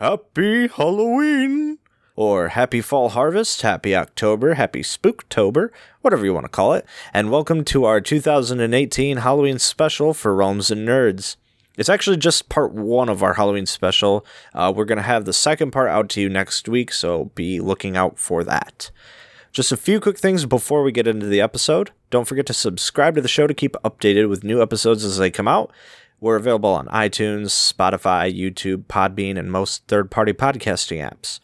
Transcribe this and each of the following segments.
Happy Halloween! Or Happy Fall Harvest, Happy October, Happy Spooktober, whatever you want to call it, and welcome to our 2018 Halloween special for Realms and Nerds. It's actually just part one of our Halloween special. Uh, we're going to have the second part out to you next week, so be looking out for that. Just a few quick things before we get into the episode. Don't forget to subscribe to the show to keep updated with new episodes as they come out. We're available on iTunes, Spotify, YouTube, Podbean, and most third party podcasting apps.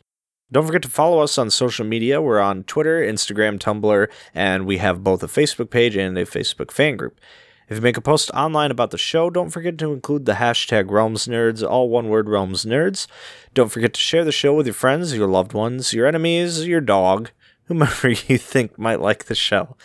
Don't forget to follow us on social media. We're on Twitter, Instagram, Tumblr, and we have both a Facebook page and a Facebook fan group. If you make a post online about the show, don't forget to include the hashtag Realms Nerds, all one word Realms Nerds. Don't forget to share the show with your friends, your loved ones, your enemies, your dog, whomever you think might like the show.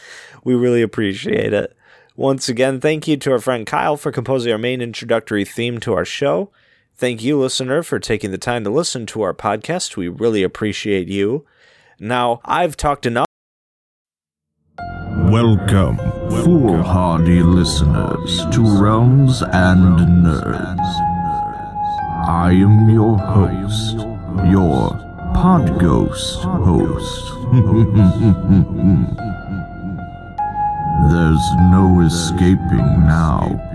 We really appreciate it. Once again, thank you to our friend Kyle for composing our main introductory theme to our show. Thank you, listener, for taking the time to listen to our podcast. We really appreciate you. Now, I've talked enough. Welcome, foolhardy listeners, to Realms and Nerds. I am your host, your Podghost host. There's no escaping now.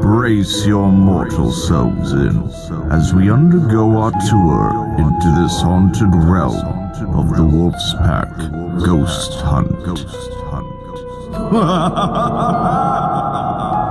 Brace your mortal selves in as we undergo our tour into this haunted realm of the Wolf's Pack Ghost Hunt.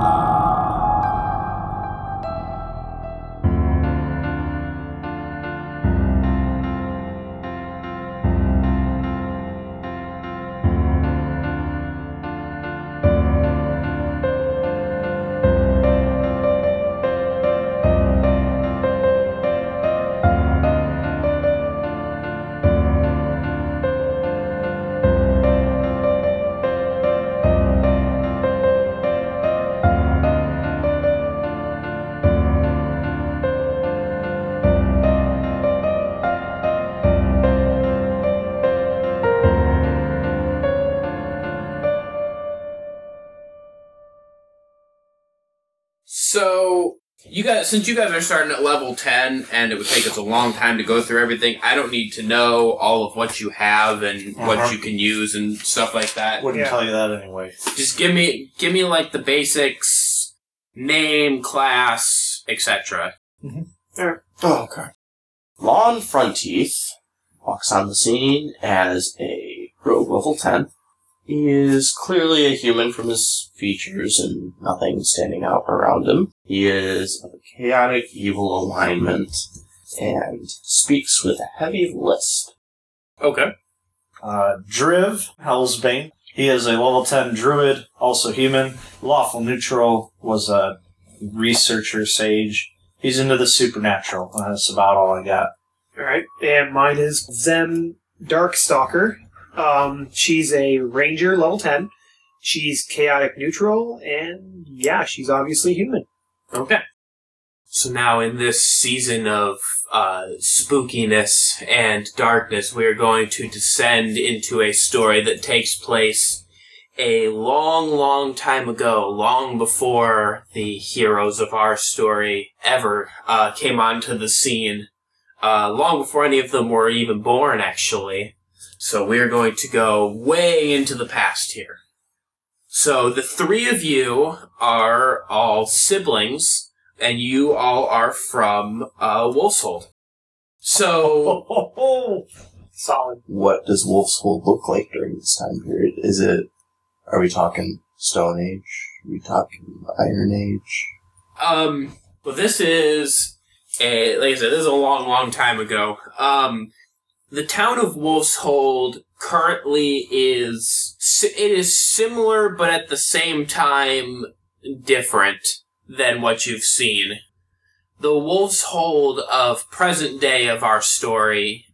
guys, since you guys are starting at level ten, and it would take us a long time to go through everything, I don't need to know all of what you have and what Uh-huh. you can use and stuff like that. Wouldn't Yeah. tell you that anyway. Just give me, give me like the basics: name, class, etc. Oh, okay. Lon Fronteeth walks on the scene as a rogue level 10. He is clearly a human from his features and nothing standing out around him. He is of a chaotic evil alignment and speaks with a heavy lisp. Okay. Uh, Driv, Hellsbane. He is a level 10 druid, also human. Lawful neutral, was a researcher sage. He's into the supernatural. That's about all I got. Alright, and mine is Zem Darkstalker. Um, she's a ranger level 10. She's chaotic neutral, and yeah, she's obviously human. Okay. So now in this season of uh, spookiness and darkness, we are going to descend into a story that takes place a long, long time ago, long before the heroes of our story ever uh, came onto the scene, uh, long before any of them were even born, actually. So we're going to go way into the past here. So the three of you are all siblings, and you all are from uh, Wolfshold. So Solid. What does Wolf's Hold look like during this time period? Is it, are we talking Stone Age? Are we talking Iron Age? Um, well, this is a, like I said, this is a long, long time ago. Um, the town of Wolf's Hold currently is it is similar, but at the same time different than what you've seen. The Wolf's Hold of present day of our story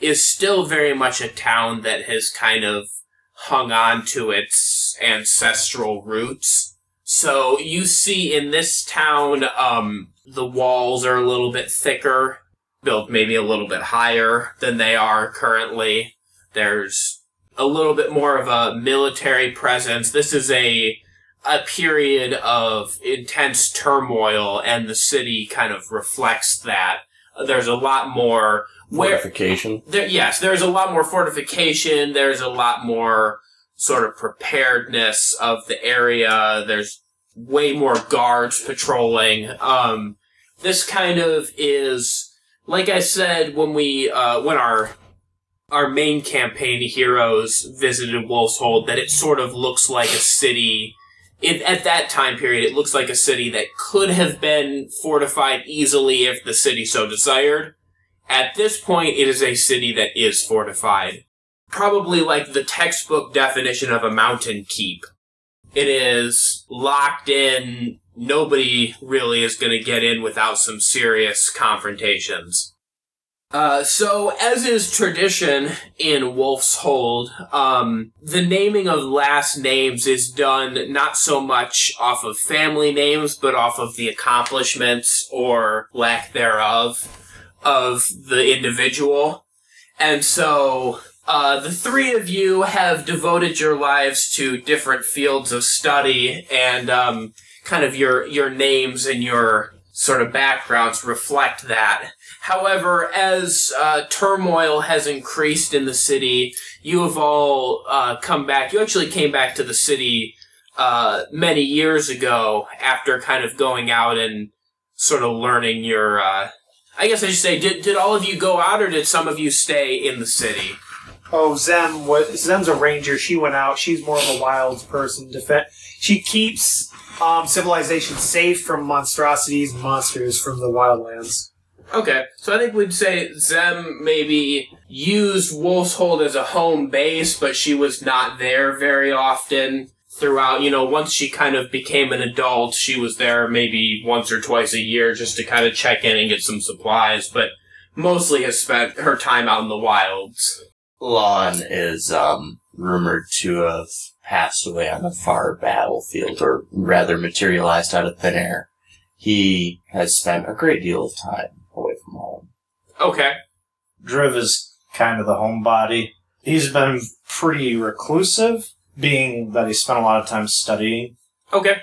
is still very much a town that has kind of hung on to its ancestral roots. So you see in this town, um, the walls are a little bit thicker, built maybe a little bit higher than they are currently. There's a little bit more of a military presence. This is a a period of intense turmoil, and the city kind of reflects that. There's a lot more where Fortification. there, yes, there's a lot more fortification. There's a lot more sort of preparedness of the area. There's way more guards patrolling. Um, this kind of is, like I said, when we, uh, when our, our main campaign heroes visited Wolf's Hold, that it sort of looks like a city. It, at that time period, it looks like a city that could have been fortified easily if the city so desired. At this point, it is a city that is fortified. Probably like the textbook definition of a mountain keep. It is locked in. Nobody really is going to get in without some serious confrontations. Uh, so, as is tradition in Wolf's Hold, um, the naming of last names is done not so much off of family names, but off of the accomplishments or lack thereof of the individual. And so, uh, the three of you have devoted your lives to different fields of study, and um, kind of your your names and your sort of backgrounds reflect that. However, as uh, turmoil has increased in the city, you have all uh, come back. You actually came back to the city uh, many years ago after kind of going out and sort of learning your. Uh, I guess I should say, did, did all of you go out or did some of you stay in the city? Oh, Zem was Zem's a ranger. She went out. She's more of a wild person. Defend. She keeps um, civilization safe from monstrosities and monsters from the wildlands. Okay, so I think we'd say Zem maybe used Wolf's Hold as a home base, but she was not there very often throughout. You know, once she kind of became an adult, she was there maybe once or twice a year just to kind of check in and get some supplies, but mostly has spent her time out in the wilds. Lon is um, rumored to have passed away on a far battlefield, or rather materialized out of thin air. He has spent a great deal of time away from home. Okay. Driv is kind of the homebody. He's been pretty reclusive, being that he spent a lot of time studying. Okay.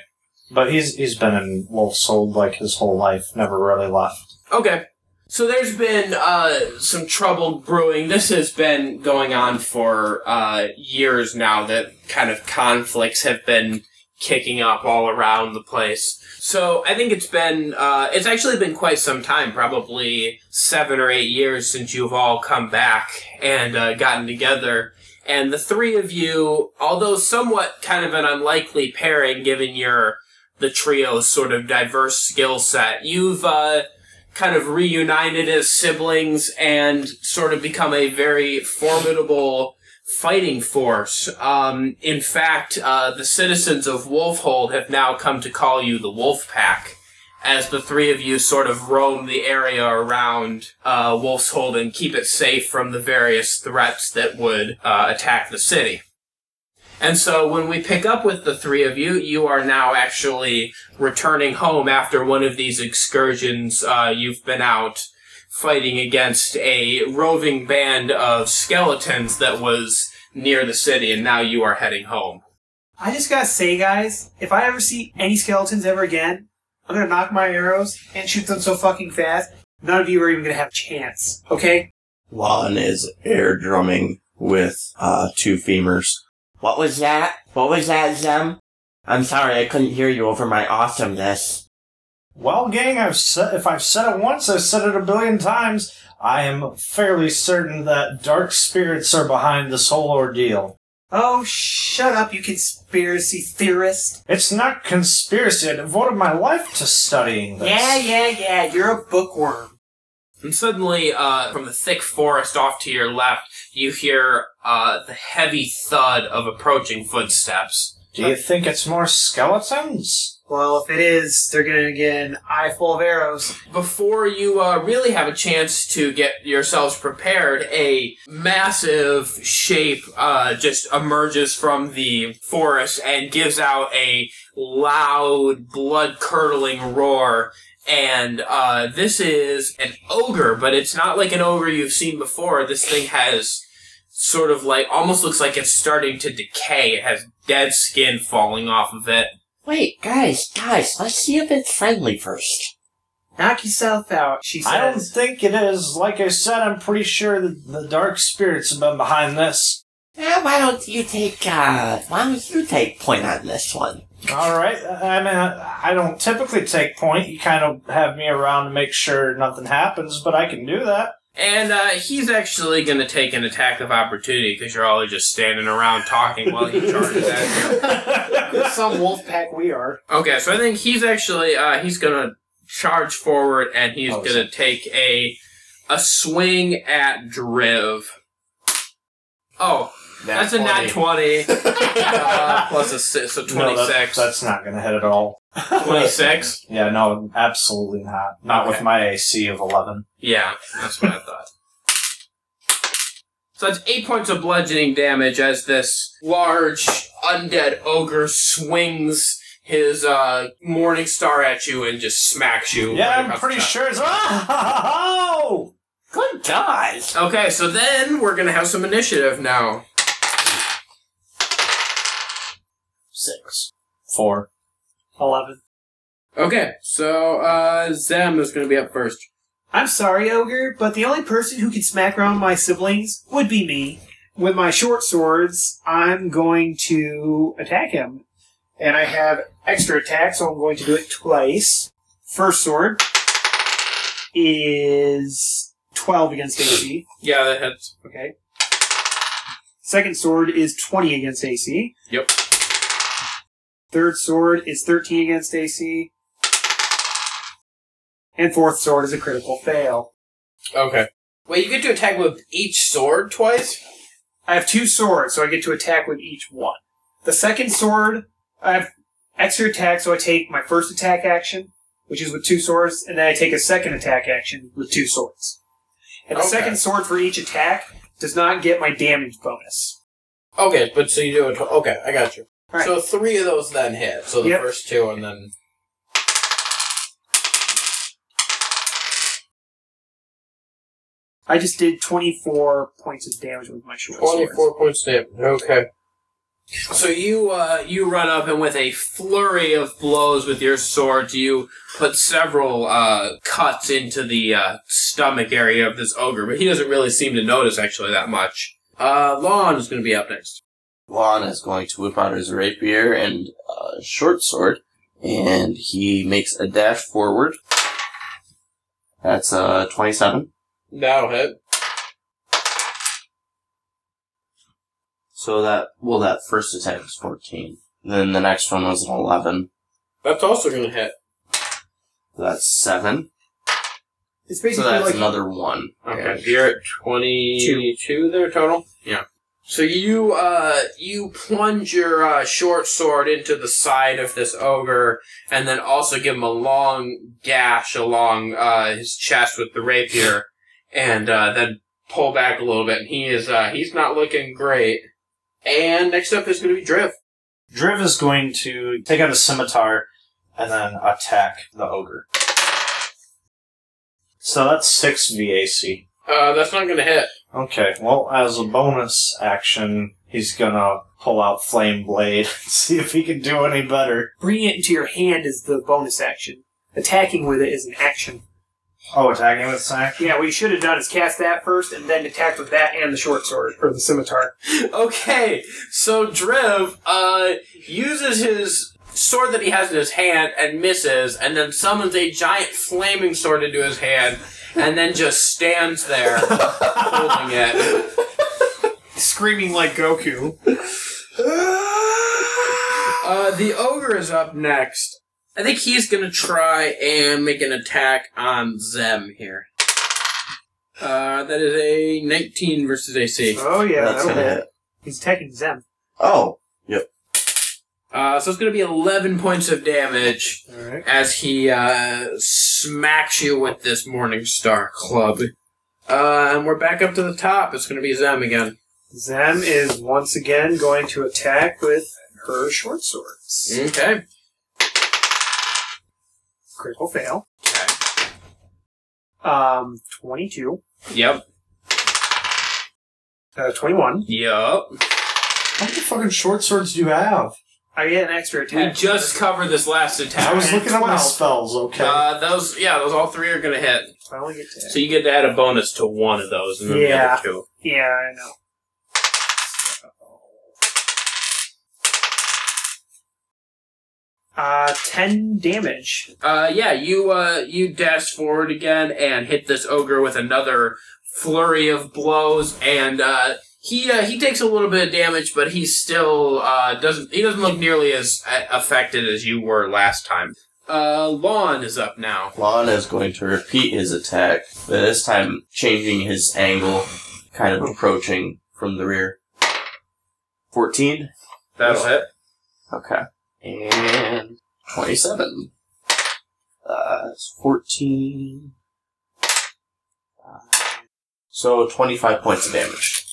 But he's he's been in Wolf's Hold like his whole life, never really left. Okay. So there's been uh, some trouble brewing. This has been going on for uh, years now. That kind of conflicts have been kicking up all around the place. So I think it's been uh, it's actually been quite some time, probably seven or eight years since you've all come back and uh, gotten together. And the three of you, although somewhat kind of an unlikely pairing given your the trio's sort of diverse skill set, you've uh, kind of reunited as siblings and sort of become a very formidable fighting force. Um, in fact, uh, the citizens of Wolfhold have now come to call you the Wolf Pack, as the three of you sort of roam the area around uh, Wolfshold and keep it safe from the various threats that would uh, attack the city. And so when we pick up with the three of you, you are now actually returning home after one of these excursions. Uh, you've been out fighting against a roving band of skeletons that was near the city, and now you are heading home. I just gotta say, guys, if I ever see any skeletons ever again, I'm gonna nock my arrows and shoot them so fucking fast, none of you are even gonna have a chance. Okay? Lon is air drumming with uh, two femurs. What was that? What was that, Zem? I'm sorry, I couldn't hear you over my awesomeness. Well, gang, I've said, if I've said it once, I've said it a billion times. I am fairly certain that dark spirits are behind this whole ordeal. Oh, shut up, you conspiracy theorist. It's not conspiracy. I devoted my life to studying this. Yeah, yeah, yeah, you're a bookworm. And suddenly, uh, from the thick forest off to your left, you hear uh, the heavy thud of approaching footsteps. Do you think it's more skeletons? Well, if it is, they're gonna get an eye full of arrows. Before you uh, really have a chance to get yourselves prepared, a massive shape uh, just emerges from the forest and gives out a loud, blood curdling roar. And uh, this is an ogre, but it's not like an ogre you've seen before. This thing has sort of like almost looks like it's starting to decay. It has dead skin falling off of it. Wait, guys, guys, let's see if it's friendly first. Knock yourself out, she I don't think it is. Like I said, I'm pretty sure that the dark spirits have been behind this. Eh, why don't you take, uh, why don't you take point on this one? All right. I mean, I I don't typically take point. You kind of have me around to make sure nothing happens, but I can do that. And uh, he's actually going to take an attack of opportunity because you're all just standing around talking while he charges at you. Some wolf pack we are. Okay, so I think he's actually uh, he's going to charge forward and he's Oh, going to take a a swing at Driv. Oh, that's a nat 20 uh, plus a six, so No, that- 26. that's not going to hit at all. 26? Yeah, no, absolutely not. Not with my AC of 11. Yeah, that's what I thought. So that's eight points of bludgeoning damage as this large undead ogre swings his uh, morning star at you and just smacks you. Yeah, right I'm pretty sure it's. Oh! Good guys. Okay, so then we're gonna have some initiative now. Six. Four. Eleven. Okay, so uh, Zem is gonna be up first. I'm sorry, Ogre, but the only person who can smack around my siblings would be me. With my short swords, I'm going to attack him. And I have extra attack, so I'm going to do it twice. First sword is 12 against AC. Yeah, that hits. Okay. Second sword is 20 against AC. Yep. Third sword is 13 against AC. And fourth sword is a critical fail. Okay. Wait, you get to attack with each sword twice? I have two swords, so I get to attack with each one. The second sword, I have extra attack, so I take my first attack action, which is with two swords, and then I take a second attack action with two swords. And the Okay. second sword for each attack does not get my damage bonus. Okay, but so you do it. Okay, I got you. Right. So three of those then hit. So the Yep. first two, and then I just did 24 points of damage with my short swords. twenty-four points damage. Okay. So you uh, you run up and with a flurry of blows with your sword, you put several uh, cuts into the uh, stomach area of this ogre, but he doesn't really seem to notice actually that much. Uh, Lon is going to be up next. Lon is going to whip out his rapier and uh, short sword, and he makes a dash forward. That's uh, 27. That'll hit. So that, well, that first attack is 14. Then the next one was an 11. That's also going to hit. That's 7. It's So basically that's like another 1. Okay, you're at twenty-two there total. Yeah. So you uh you plunge your uh, short sword into the side of this ogre, and then also give him a long gash along uh, his chest with the rapier, and uh, then pull back a little bit. And he is uh, he's not looking great. And next up is going to be Driv. Driv is going to take out a scimitar and then attack the ogre. So that's 6 VAC. Uh, that's not going to hit. Okay, well, as a bonus action, he's gonna pull out Flame Blade, see if he can do any better. bringing it into your hand is the bonus action. Attacking with it is an action. Oh, attacking with sack? Yeah, what you should have done is cast that first and then attack with that and the short sword, or the scimitar. Okay, so Driv uh, uses his sword that he has in his hand and misses, and then summons a giant flaming sword into his hand, and then just stands there holding it. Screaming like Goku. Uh, the ogre is up next. I think he's gonna try and make an attack on Zem here. Uh, that is a 19 versus AC. Oh yeah, That's that'll hit. hit. He's attacking Zem. Oh, Uh, so it's gonna be 11 points of damage. Alright. as he uh, smacks you with this Morning Star club. Uh, and we're back up to the top. It's going to be Zem again. Zem is once again going to attack with her short swords. Okay. Critical fail. Okay. Um, 22. Yep. Uh, 21. Yep. How many fucking short swords do you have? I get an extra attack. We attack. just covered this last attack. I was looking at my Twelve. spells, okay? Uh, those, yeah, those all three are gonna hit. I only get to. So you get to add a bonus to one of those, and then the Yeah. other two. Yeah, I know. Uh, ten damage. Uh, yeah, you uh, you dash forward again and hit this ogre with another flurry of blows, and uh, he uh, he takes a little bit of damage, but he still uh, doesn't he doesn't look nearly as affected as you were last time. Uh, Lon is up now. Lon is going to repeat his attack, but this time changing his angle, kind of approaching from the rear. 14? That'll hit. Okay. And 27. Uh, it's 14. Uh, So 25 points of damage.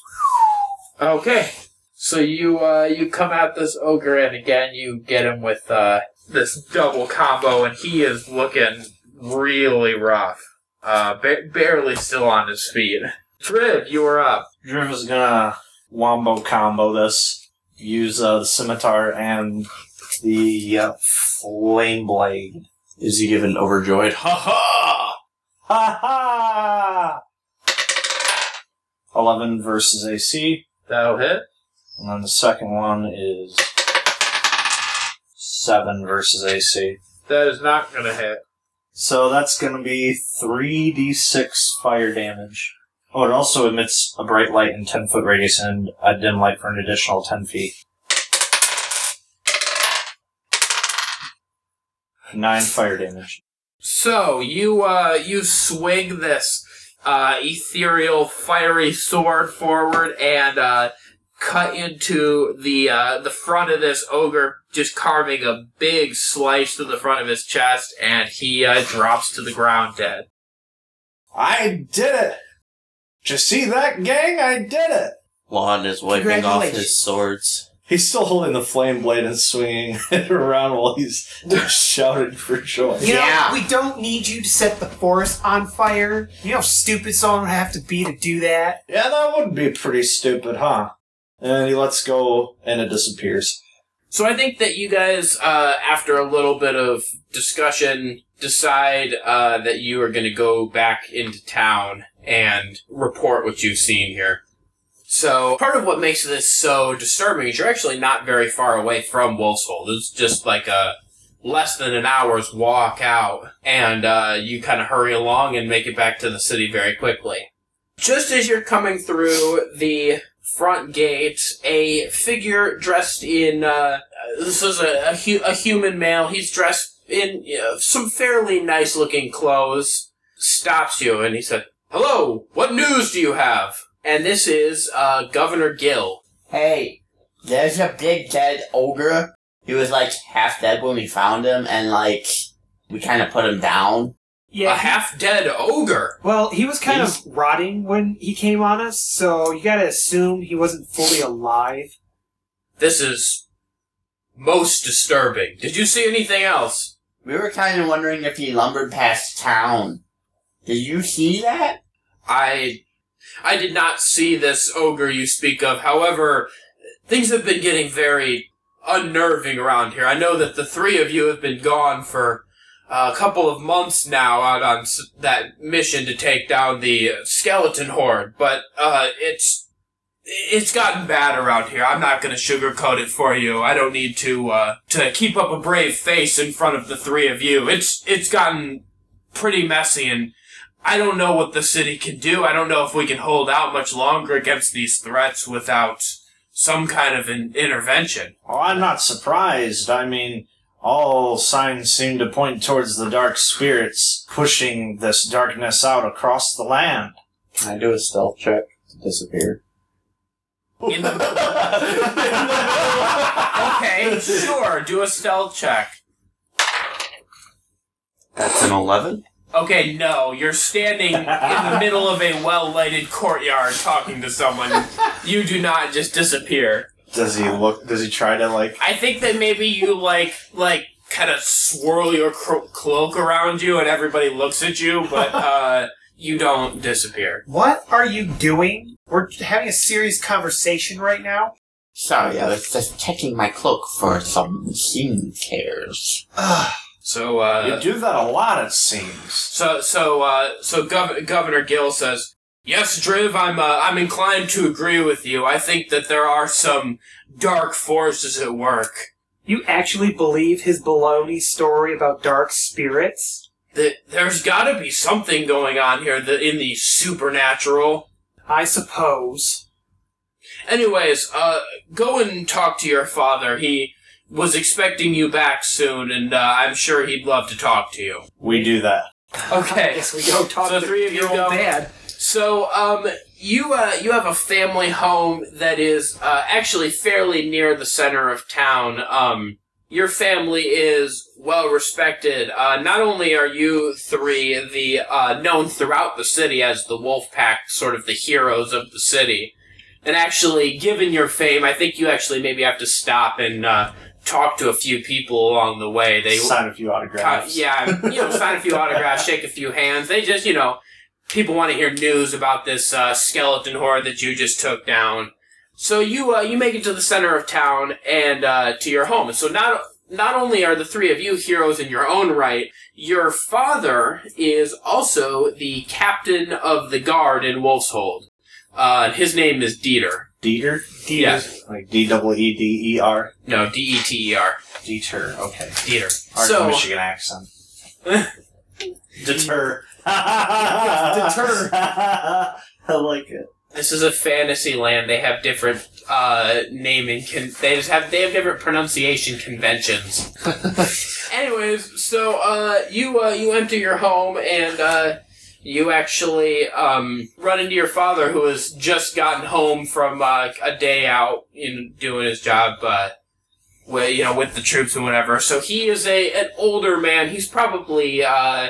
Okay. So you uh you come at this ogre and again you get him with uh this double combo and he is looking really rough. Uh ba- barely still on his feet. Driv, you are up. Driv is gonna wombo combo this. Use uh, the scimitar and the uh, flame blade. Is he given overjoyed? Ha ha! Ha ha! 11 versus AC. That'll hit. And then the second one is 7 versus AC. That is not gonna hit. So that's going to be 3d6 fire damage. Oh, it also emits a bright light in 10 foot radius and a dim light for an additional 10 feet. 9 fire damage. So you uh you swing this uh ethereal fiery sword forward and uh cut into the uh the front of this ogre, just carving a big slice to the front of his chest, and he uh, drops to the ground dead. I did it! Did you see that, gang? I did it! Lon is wiping off Congratulations. his swords. He's still holding the flame blade and swinging it around while he's shouting for joy. You know, Yeah. we don't need you to set the forest on fire. You know how stupid someone would have to be to do that? Yeah, that would be pretty stupid, huh? And he lets go and it disappears. So I think that you guys, uh, after a little bit of discussion, decide uh, that you are going to go back into town and report what you've seen here. So part of what makes this so disturbing is you're actually not very far away from Wolfshold. It's just like a less than an hour's walk out, and uh, you kind of hurry along and make it back to the city very quickly. Just as you're coming through the front gate, a figure dressed in uh, this is a, a, hu- a human male. He's dressed in uh, some fairly nice looking clothes. Stops you and he said, "Hello, what news do you have?" And this is uh, Governor Gill. Hey, there's a big dead ogre. He was like half dead when we found him, and like we kind of put him down. Yeah. A half dead ogre. well, he was kind He's- of rotting when he came on us, so you gotta assume he wasn't fully alive. This is most disturbing. Did you see anything else? We were kind of wondering if he lumbered past town. Did you see that? I I did not see this ogre you speak of. However, things have been getting very unnerving around here. I know that the three of you have been gone for a couple of months now out on that mission to take down the skeleton horde, but uh, it's it's gotten bad around here. I'm not going to sugarcoat it for you. I don't need to uh, to keep up a brave face in front of the three of you. It's it's gotten pretty messy and I don't know what the city can do. I don't know if we can hold out much longer against these threats without some kind of an intervention. Well, I'm not surprised. I mean, all signs seem to point towards the dark spirits pushing this darkness out across the land. Can I do a stealth check to disappear? In the okay, sure. Do a stealth check. That's an 11. Okay, no, you're standing in the middle of a well-lighted courtyard talking to someone. You do not just disappear. Does he look? Does he try to like? I think that maybe you like like kind of swirl your cro- cloak around you and everybody looks at you, but uh, you don't disappear. What are you doing? We're having a serious conversation right now. Sorry, I was just checking my cloak for some skin cares. So uh, You do that a lot, it seems. So so uh, so Gov- Governor Gill says, "Yes, Driv, I'm uh, I'm inclined to agree with you. I think that there are some dark forces at work. You actually believe his baloney story about dark spirits? That there's got to be something going on here that in the supernatural. I suppose. Anyways, uh, go and talk to your father. He was expecting you back soon, and uh, I'm sure he'd love to talk to you. We do that. Okay. Guess we go talk So to three of your you old go. dad. So, um, you uh, you have a family home that is uh, actually fairly near the center of town. Um, your family is well respected. Uh, not only are you three the uh, known throughout the city as the Wolf Pack, sort of the heroes of the city, and actually, given your fame, I think you actually maybe have to stop and uh, talk to a few people along the way. They Sign a few uh, autographs. yeah, you know, sign a few autographs, shake a few hands. They just, you know, people want to hear news about this uh, skeleton horde that you just took down. So you uh, you make it to the center of town and uh, to your home. So not not only are the three of you heroes in your own right, your father is also the captain of the guard in Wolfshold. Uh, his name is Dieter. Dieter? Yes. Like D double E D E R. No, D E T E R. Dieter. Okay. Dieter. Hard so Michigan accent. Deter. Deter. I like it. This is a fantasy land. They have different uh, naming. Con- they just have they have different pronunciation conventions. Anyways, so uh, you uh, you enter your home and uh, you actually um, run into your father, who has just gotten home from uh, a day out in doing his job. Uh, with, you know, with the troops and whatever. So he is a an older man. He's probably uh,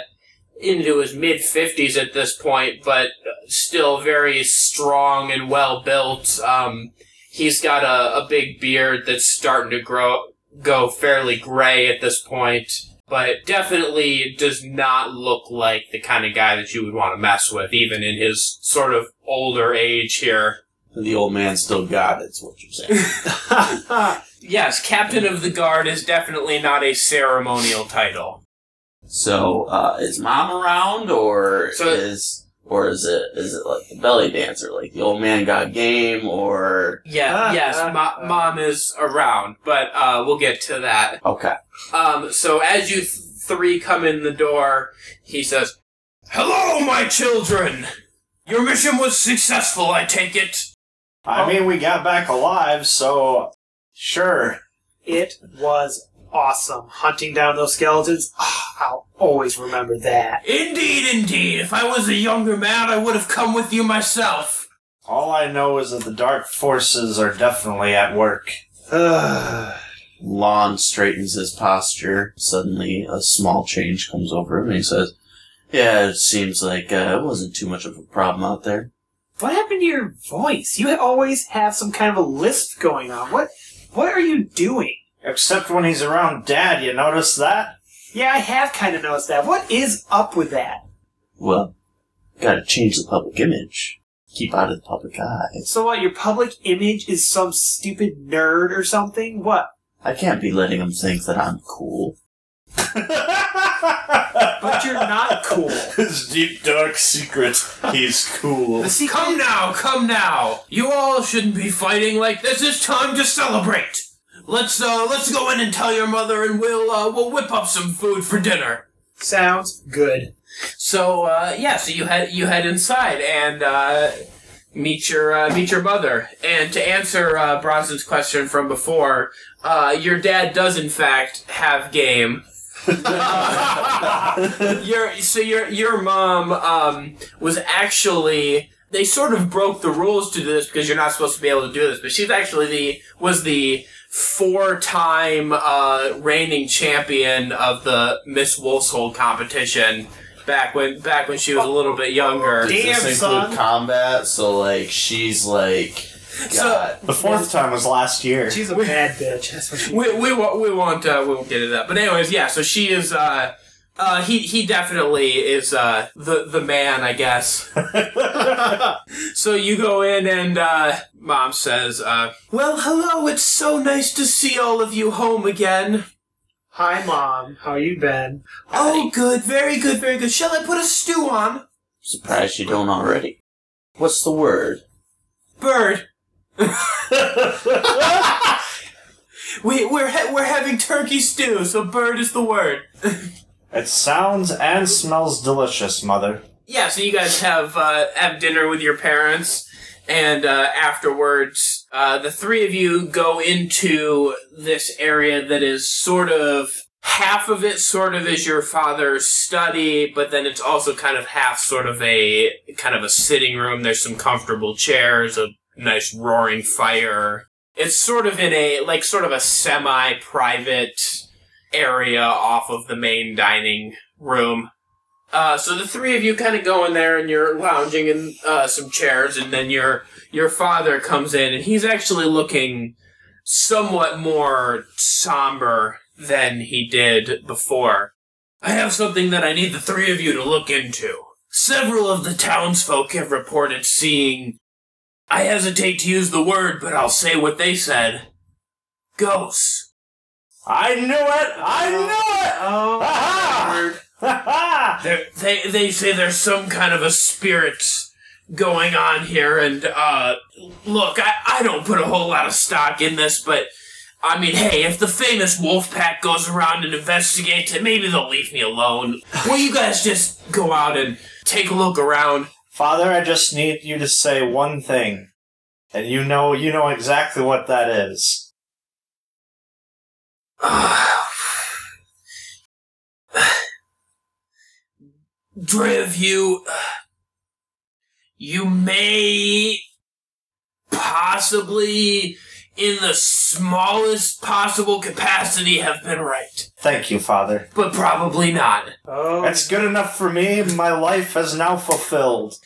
into his mid fifties at this point, but still very strong and well built. Um, he's got a, a big beard that's starting to grow go fairly gray at this point, but definitely does not look like the kind of guy that you would want to mess with, even in his sort of older age here. The old man still got it, is what you're saying. Yes, captain of the guard is definitely not a ceremonial title. so, uh, is mom around, or So- is or is it is it like the belly dancer, like the old man got game, or Yeah, Ah, yes, ah, mo- ah. mom is around, but uh, we'll get to that. okay, Um, so as you th- three come in the door, he says, "Hello, my children. Your mission was successful, I take it." I mean, we got back alive, so sure. It was awesome hunting down those skeletons. Ah, I'll always remember that. Indeed, indeed. If I was a younger man, I would have come with you myself. All I know is that the dark forces are definitely at work. Lon straightens his posture. Suddenly, a small change comes over him, and he says, "Yeah, it seems like uh, it wasn't too much of a problem out there." What happened to your voice? You always have some kind of a lisp going on. What what are you doing? Except when he's around Dad, you notice that? Yeah, I have kind of noticed that. What is up with that? Well, gotta change the public image. Keep out of the public eye. So what, your public image is some stupid nerd or something? What? I can't be letting him think that I'm cool. But you're not cool. His deep dark secret. He's cool. The secret Come now, come now. You all shouldn't be fighting like this. It's time to celebrate. Let's uh, let's go in and tell your mother, and we'll uh, we'll whip up some food for dinner. sounds good. So uh, yeah, so you head you head inside and uh, meet your uh, meet your mother. And to answer uh, Bronson's question from before, uh, your dad does in fact have game. your so your your mom um, was actually they sort of broke the rules to do this because you're not supposed to be able to do this, but she's actually the was the four time uh, reigning champion of the Miss Wolfshold competition back when back when she was a little bit younger. Does Damn, this include son. combat? So like she's like So got The fourth time was last year. She's a bad bitch. That's what she we we won't we won't uh, we won't get into that. But anyways, yeah. So she is uh, Uh, he he definitely is uh the the man, I guess. so you go in and uh, mom says, uh, "Well, hello. It's so nice to see all of you home again." Hi, mom. How you been? Oh, good, very good, very good. Shall I put a stew on? Surprised you don't already. What's the word? Bird. we we're ha- we're having turkey stew, so bird is the word. It sounds and smells delicious, mother. Yeah, so you guys have uh, have dinner with your parents, and uh, afterwards, uh, the three of you go into this area that is sort of half of it sort of is your father's study, but then it's also kind of half sort of a kind of a sitting room. There's some comfortable chairs, a nice roaring fire. It's sort of in a like sort of a semi-private area off of the main dining room. Uh, so the three of you kind of go in there and you're lounging in uh, some chairs, and then your your father comes in, and he's actually looking somewhat more somber than he did before. I have something that I need the three of you to look into. Several of the townsfolk have reported seeing. I hesitate to use the word, but I'll say what they said. Ghosts. I knew it! I knew it! Oh, Aha! Ha ha! They're, they they say there's some kind of a spirit going on here, and uh, look, I, I don't put a whole lot of stock in this, but I mean, hey, if the famous wolf pack goes around and investigates it, maybe they'll leave me alone. Will you guys just go out and take a look around? Father, I just need you to say one thing. And you know you know exactly what that is. Driv, you. You may possibly, in the smallest possible capacity, have been right. Thank you, Father. But probably not. oh. That's good enough for me. My life is now fulfilled.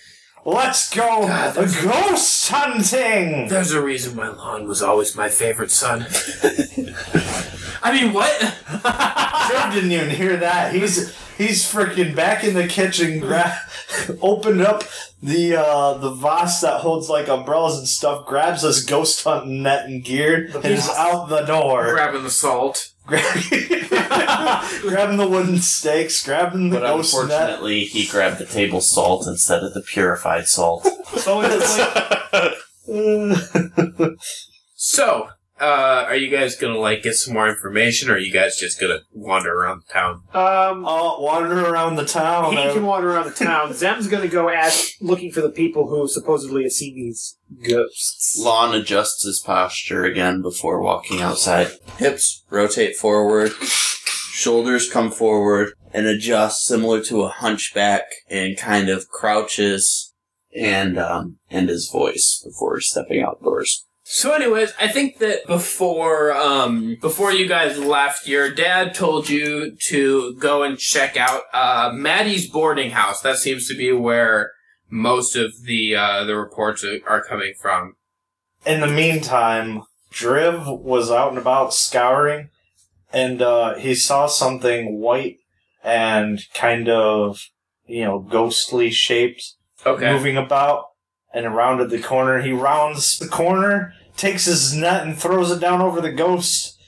Let's go God, ghost hunting! There's a reason why Lon was always my favorite son. I mean, what? Trev didn't even hear that. He's he's freaking back in the kitchen, gra- opened up the uh, the vase that holds like umbrellas and stuff, grabs his ghost hunting net and gear, and is out the door. Grabbing the salt. Grabbing the wooden stakes, grabbing the But ghost net. unfortunately, he grabbed the table salt instead of the purified salt. So it's like, So, uh, are you guys gonna like get some more information, or are you guys just gonna wander around the town? um, Oh, wander around the town. he can wander around the town. Zem's gonna go ask, looking for the people who supposedly have seen these ghosts. Lon adjusts his posture again before walking outside. Hips rotate forward, shoulders come forward, and adjust similar to a hunchback, and kind of crouches and um and his voice before stepping outdoors. So, anyways, I think that before um before you guys left, your dad told you to go and check out uh Maddie's boarding house. That seems to be where most of the uh the reports are- coming from. In the meantime, Driv was out and about scouring, and uh, he saw something white and kind of, you know, ghostly shaped Okay. moving about and rounded the corner. He rounds the corner, takes his net and throws it down over the ghost.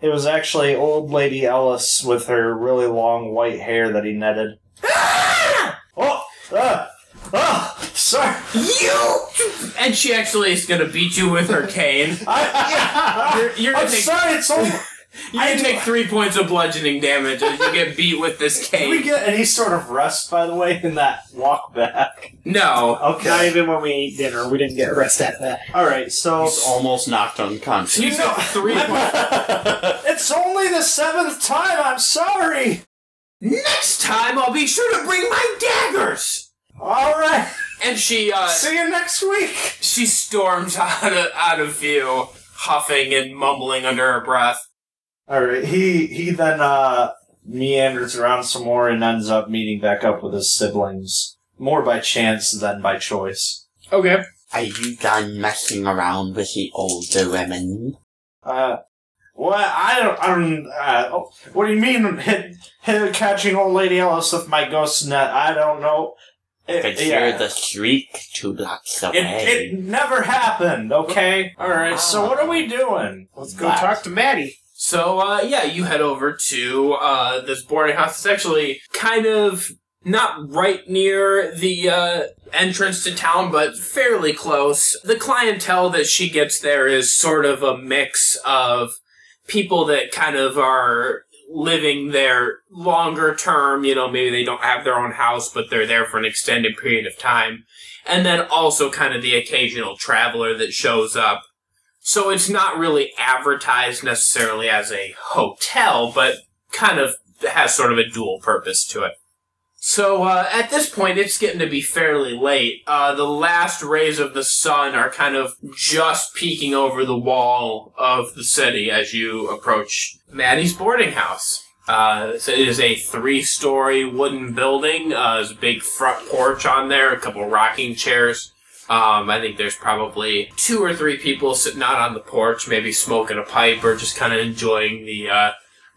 It was actually old lady Ellis with her really long white hair that he netted. Oh! Uh, oh! Sorry! You and she actually is gonna beat you with her cane. I, You're, you're I'm sorry, it's only. You're gonna take three points of bludgeoning damage as you get beat with this cane. Did we get any sort of rest, by the way, in that walk back? No. Okay. Not Okay. even when we ate dinner, we didn't get rest at that. Alright, so. He's almost knocked unconscious. You took three points. it's only the seventh time, I'm sorry! Next time I'll be sure to bring my daggers. Alright, And she uh see you next week! she storms out of out of view, huffing and mumbling under her breath. Alright, he, he then, uh, meanders around some more and ends up meeting back up with his siblings. More by chance than by choice. Okay. Are you done messing around with the older women? Uh, What? I don't. I don't. Uh, oh, what do you mean? Hit, hit, catching old lady Ellis with my ghost net? I don't know. It, Could yeah. hear the shriek two blocks away. It, it never happened. Okay. All right. So what are we doing? Let's go talk to Maddie. So, uh, yeah, you head over to uh, this boarding house. It's actually kind of not right near the uh, entrance to town, but fairly close. The clientele that she gets there is sort of a mix of people that kind of are living there longer term. You know, maybe they don't have their own house, but they're there for an extended period of time. And then also kind of the occasional traveler that shows up. So it's not really advertised necessarily as a hotel, but kind of has sort of a dual purpose to it. So uh, at this point, it's getting to be fairly late. Uh, the last rays of the sun are kind of just peeking over the wall of the city as you approach Maddie's boarding house. Uh, so it is a three-story wooden building. Uh, there's a big front porch on there, a couple rocking chairs. Um, I think there's probably two or three people sitting out on the porch, maybe smoking a pipe or just kind of enjoying the uh,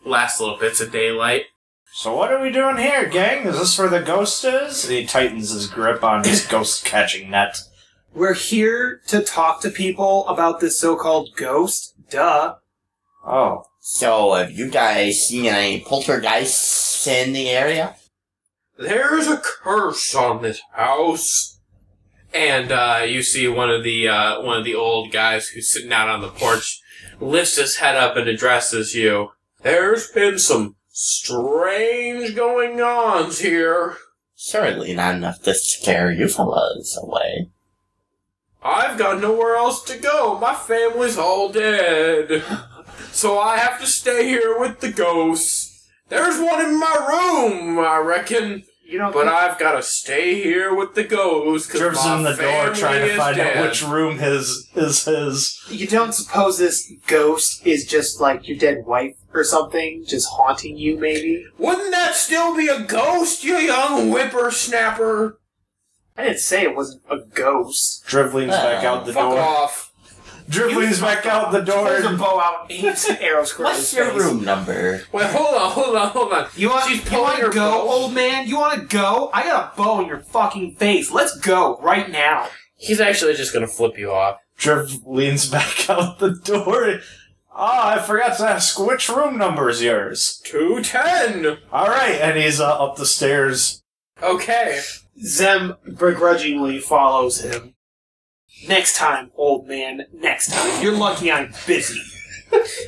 last little bits of daylight. So what are we doing here, gang? Is this where the ghost is? He tightens his grip on his ghost catching net. We're here to talk to people about this so-called ghost. Duh. Oh. So, have you guys seen any poltergeists in the area? There's a curse on this house. And uh, you see one of the uh, one of the old guys who's sitting out on the porch lifts his head up and addresses you. There's been some strange going ons here. Certainly not enough to scare you fellas away. I've got nowhere else to go. My family's all dead. So I have to stay here with the ghosts. There's one in my room, I reckon. You know, But I've got to stay here with the ghosts because Driv's my in the door trying to find dead. out which room his is his. you don't suppose this ghost is just like your dead wife or something, just haunting you, maybe? Wouldn't that still be a ghost, you young whippersnapper? I didn't say it wasn't a ghost. Driv leans back ah, out the Fuck door. off. Driv leans back out the door. Pulls a bow out, aims arrows across What's his your face. room number? Wait, hold on, hold on, hold on. You want, She's you want to go, bow. old man? You want to go? I got a bow in your fucking face. Let's go right now. He's actually just gonna flip you off. Driv leans back out the door. Ah, I forgot to ask which room number is yours. 210! All right, and he's uh, up the stairs. Okay. Zem begrudgingly follows him. Next time, old man. Next time. You're lucky I'm busy.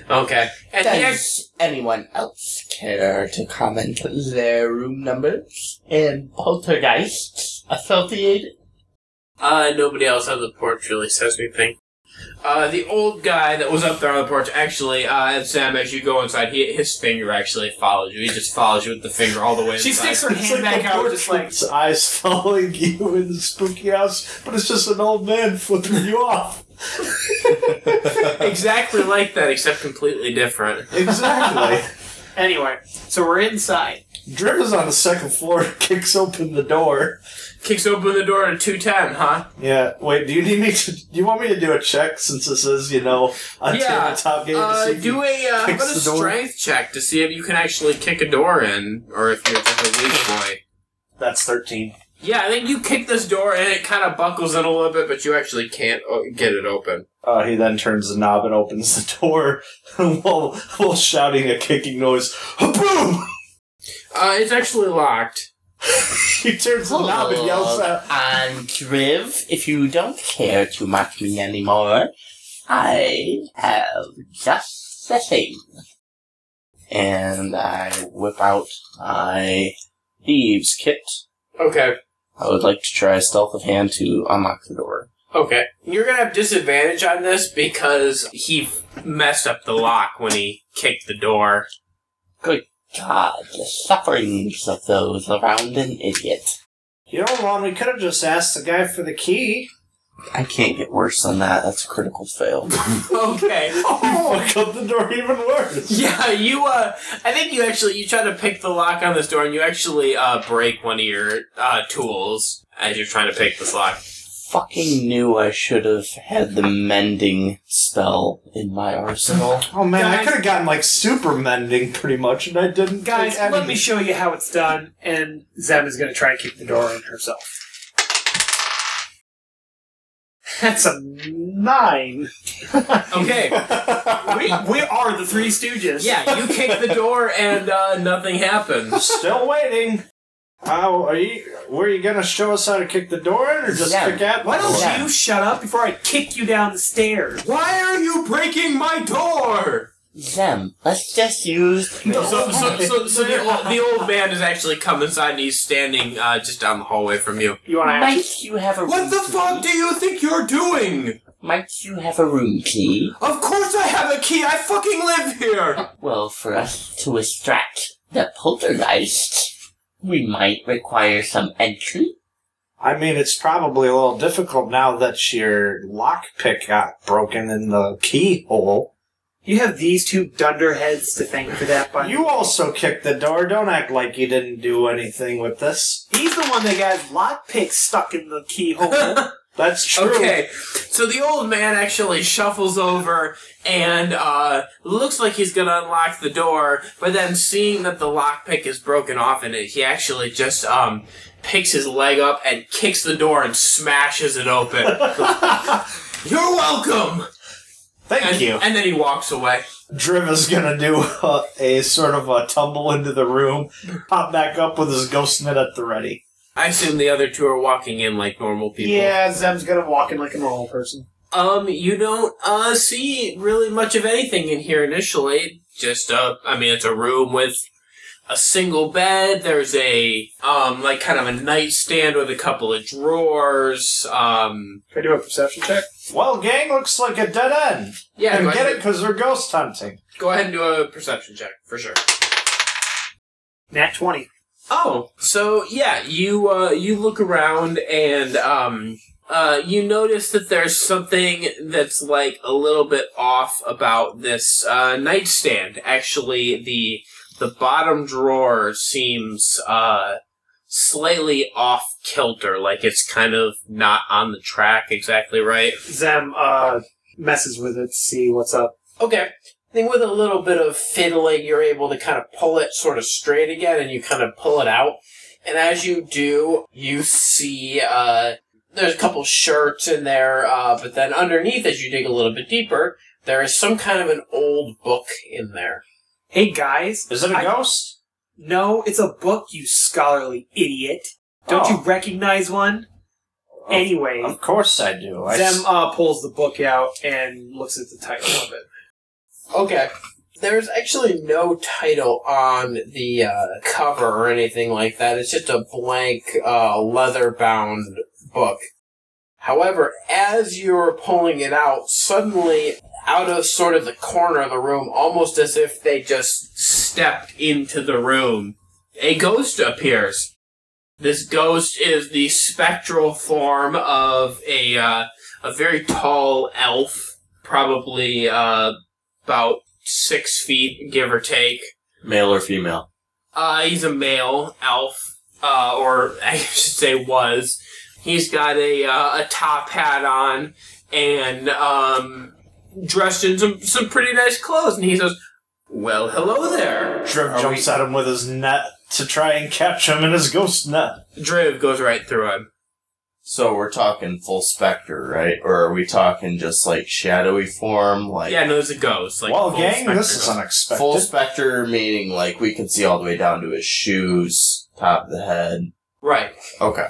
Okay. And he act- Does anyone else care to comment their room numbers and poltergeists associated? Uh, nobody else on the porch really says anything. Uh, the old guy that was up there on the porch, actually, uh, Sam, as you go inside, he, his finger actually follows you. He just follows you with the finger all the way She inside. sticks her hand back out, just like, His eyes following you in the spooky house, but it's just an old man flipping you off. exactly like that, except completely different. Exactly. Anyway, so we're inside. Driv is on the second floor, kicks open the door. Kicks open the door at 210, huh? Yeah, wait, do you need me to. Do you want me to do a check since this is, you know, a Yeah, tabletop game? to Uh, see if do you- a, uh, how about a the door? strength check to see if you can actually kick a door in, or if you're just a weak boy. That's 13. Yeah, I think you kick this door and it kind of buckles in a little bit, but you actually can't uh, get it open. Uh, he then turns the knob and opens the door while, while shouting a kicking noise. Boom! Uh, it's actually locked. he turns the knob and yells out. And Driv, if you don't care to mock me anymore, I have just the thing. And I whip out my thieves kit. Okay. I would like to try a stealth of hand to unlock the door. Okay. You're gonna have disadvantage on this because he messed up the lock when he kicked the door. God, the sufferings of those around an idiot. You know, Lon, we could have just asked the guy for the key. I can't get worse than that. That's a critical fail. Okay. Fuck up the door even worse. Yeah, you, uh, I think you actually, you try to pick the lock on this door and you actually, uh, break one of your, uh, tools as you're trying to pick this lock. Fucking knew I should have had the mending spell in my arsenal. Oh man, I Guys- could have gotten like super mending pretty much, and I didn't. Guys, take let any. me show you how it's done. And Zem is going to try and keep the door in herself. That's a nine. Okay. we, we are the Three Stooges. Yeah, you kick the door and uh, nothing happens. Still waiting. How are you? Were you gonna show us how to kick the door in, or just Yeah. kick at? Why don't Yeah. you shut up before I kick you down the stairs? Why are you breaking my door? Zem, let's just use. So, so, so, so the, old, the old man has actually come inside and he's standing uh, just down the hallway from you. You want to actually? Might you have a room key? What the key? fuck do you think you're doing? Might you have a room key? Of course I have a key. I fucking live here. Well, for us to extract the poltergeist, we might require some entry. I mean, it's probably a little difficult now that your lockpick got broken in the keyhole. You have these two dunderheads to thank for that. But You also kicked the door. Don't act like you didn't do anything with this. he's the one that got his lockpick stuck in the keyhole. That's true. Okay, so the old man actually shuffles over and uh, looks like he's gonna unlock the door, but then seeing that the lockpick is broken off in it, he actually just um, picks his leg up and kicks the door and smashes it open. You're welcome. Thank And, you. and then he walks away. Driv is gonna do a, a sort of a tumble into the room, pop back up with his ghost net at the ready. I assume the other two are walking in like normal people. yeah, Zem's gonna walk in like a normal person. Um, you don't uh see really much of anything in here initially. Just uh, I mean, it's a room with a single bed. There's a um, like kind of a nightstand with a couple of drawers. Um, Can I do a perception check? Well, gang, looks like a dead end. yeah, and go get ahead, it because we're ghost hunting. go ahead and do a perception check for sure. Nat twenty. Oh, so yeah, you uh, you look around and um, uh, you notice that there's something that's like a little bit off about this uh, nightstand. Actually, the the bottom drawer seems uh, slightly off kilter, like it's kind of not on the track exactly right. Zem uh messes with it to see what's up. Okay. I think with a little bit of fiddling, you're able to kind of pull it sort of straight again, and you kind of pull it out. And as you do, you see uh, there's a couple shirts in there, uh, but then underneath, as you dig a little bit deeper, there is some kind of an old book in there. Hey guys, Is it a I- ghost? no, it's a book, you scholarly idiot. Don't Oh. you recognize one? Anyway, Of course I do. I Zem s- uh, pulls the book out and looks at the title of it. Okay. There's actually no title on the uh, cover or anything like that. It's just a blank, uh, leather bound book. However, as you're pulling it out, suddenly, out of sort of the corner of the room, almost as if they just stepped into the room, a ghost appears. This ghost is the spectral form of a uh, a very tall elf, probably uh, about six feet, give or take. Male or female? Uh, he's a male elf, uh, or I should say was. He's got a uh, a top hat on and um, dressed in some some pretty nice clothes, and he says, "Well, hello there." Driv jumps we- at him with his net to try and catch him in his ghost net. Driv goes right through him. So we're talking full specter, right? Or are we talking just like shadowy form? Like Yeah, no, there's a ghost. Like well, full gang, this is ghost. unexpected. full specter meaning like we can see all the way down to his shoes, top of the head. right. Okay.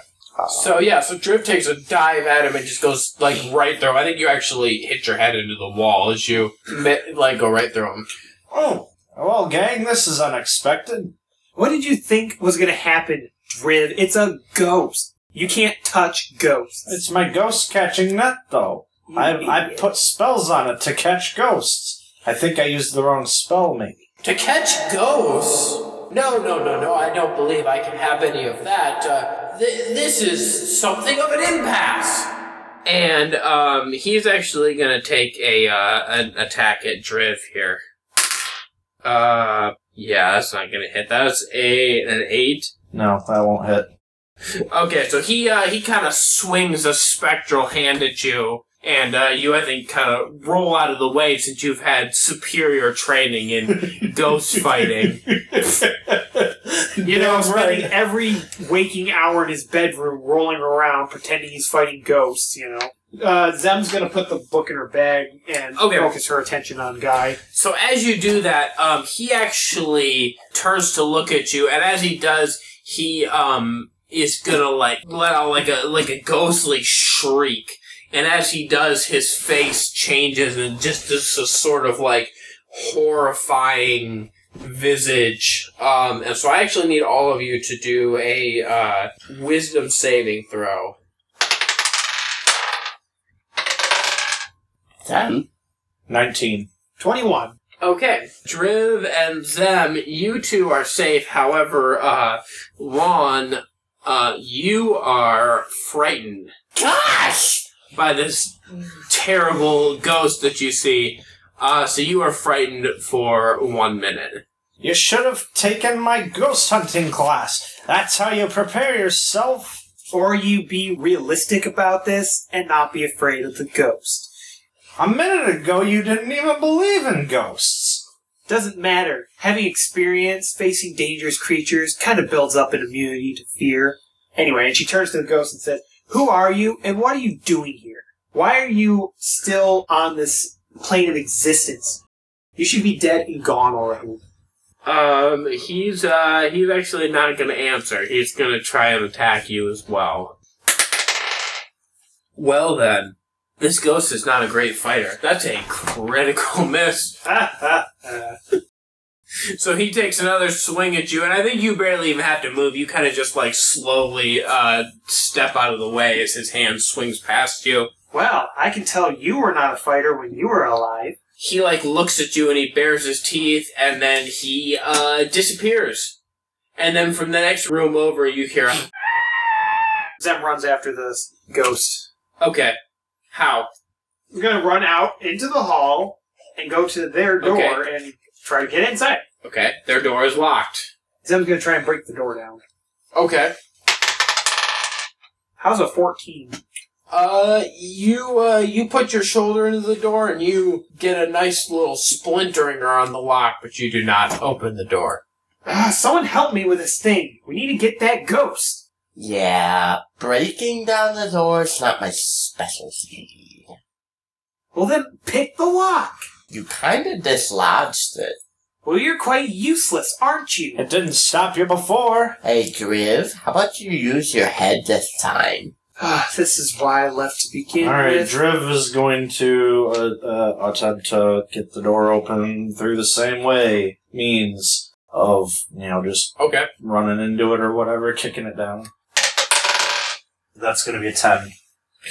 So yeah, so Driv takes a dive at him and just goes like right through. I think you actually hit your head into the wall as you mi- like go right through him. oh, well, gang, this is unexpected. What did you think was going to happen, Driv? It's a ghost. You can't touch ghosts. It's my ghost catching net, though. I, I put spells on it to catch ghosts. I think I used the wrong spell, maybe. To catch ghosts? No, no, no, no. I don't believe I can have any of that. Uh, th- this is something of an impasse. And um, he's actually going to take a uh, an attack at Driv here. Uh, yeah, that's not going to hit. That's a an eight. No, that won't hit. Okay, so he uh, he kind of swings a spectral hand at you, and uh, you I think kind of roll out of the way since you've had superior training in ghost fighting. You know, spending every waking hour in his bedroom rolling around pretending he's fighting ghosts, you know. Uh, Zem's gonna put the book in her bag and Okay. focus her attention on Guy. So as you do that, um, he actually turns to look at you, and as he does, he um is gonna like let out like a like a ghostly shriek, and as he does, his face changes and just this a sort of like horrifying visage. Um, and so I actually need all of you to do a uh, wisdom saving throw. Ten. 19. 21. Okay, Driv and Zem, you two are safe. However, uh, Lon, uh, you are frightened Gosh! by this terrible ghost that you see. Uh, so you are frightened for one minute. You should have taken my ghost hunting class. That's how you prepare yourself. Or you be realistic about this and not be afraid of the ghost. A minute ago, you didn't even believe in ghosts. Doesn't matter. Having experience facing dangerous creatures kind of builds up an immunity to fear. Anyway, and she turns to the ghost and says, Who are you and what are you doing here? Why are you still on this plane of existence? You should be dead and gone already. Um, he's, uh, he's actually not gonna answer. He's gonna try and attack you as well. Well then, this ghost is not a great fighter. That's a critical miss. So he takes another swing at you, and I think you barely even have to move. You kind of just like slowly uh, step out of the way as his hand swings past you. well, I can tell you were not a fighter when you were alive. He like looks at you and he bares his teeth, and then he uh, disappears. And then from the next room over, you hear, Zem runs after this ghost. "Okay, how?" We're gonna run out into the hall and go to their door and try to get inside. Okay, their door is locked. Zem's gonna try and break the door down. Okay. How's a 14? Uh, you uh, you put your shoulder into the door and you get a nice little splintering around the lock, but you do not open the door. Ah, someone help me with this thing. We need to get that ghost. Yeah, breaking down the door is not my specialty. Well, then pick the lock. You kinda dislodged it. Well, you're quite useless, aren't you? It didn't stop you before. Hey, Driv, how about you use your head this time? Ah, this is why I left to begin All right, with. Driv is going to uh, uh, attempt to get the door open through the same way means of you know just Okay. running into it or whatever, kicking it down. That's going to be a ten.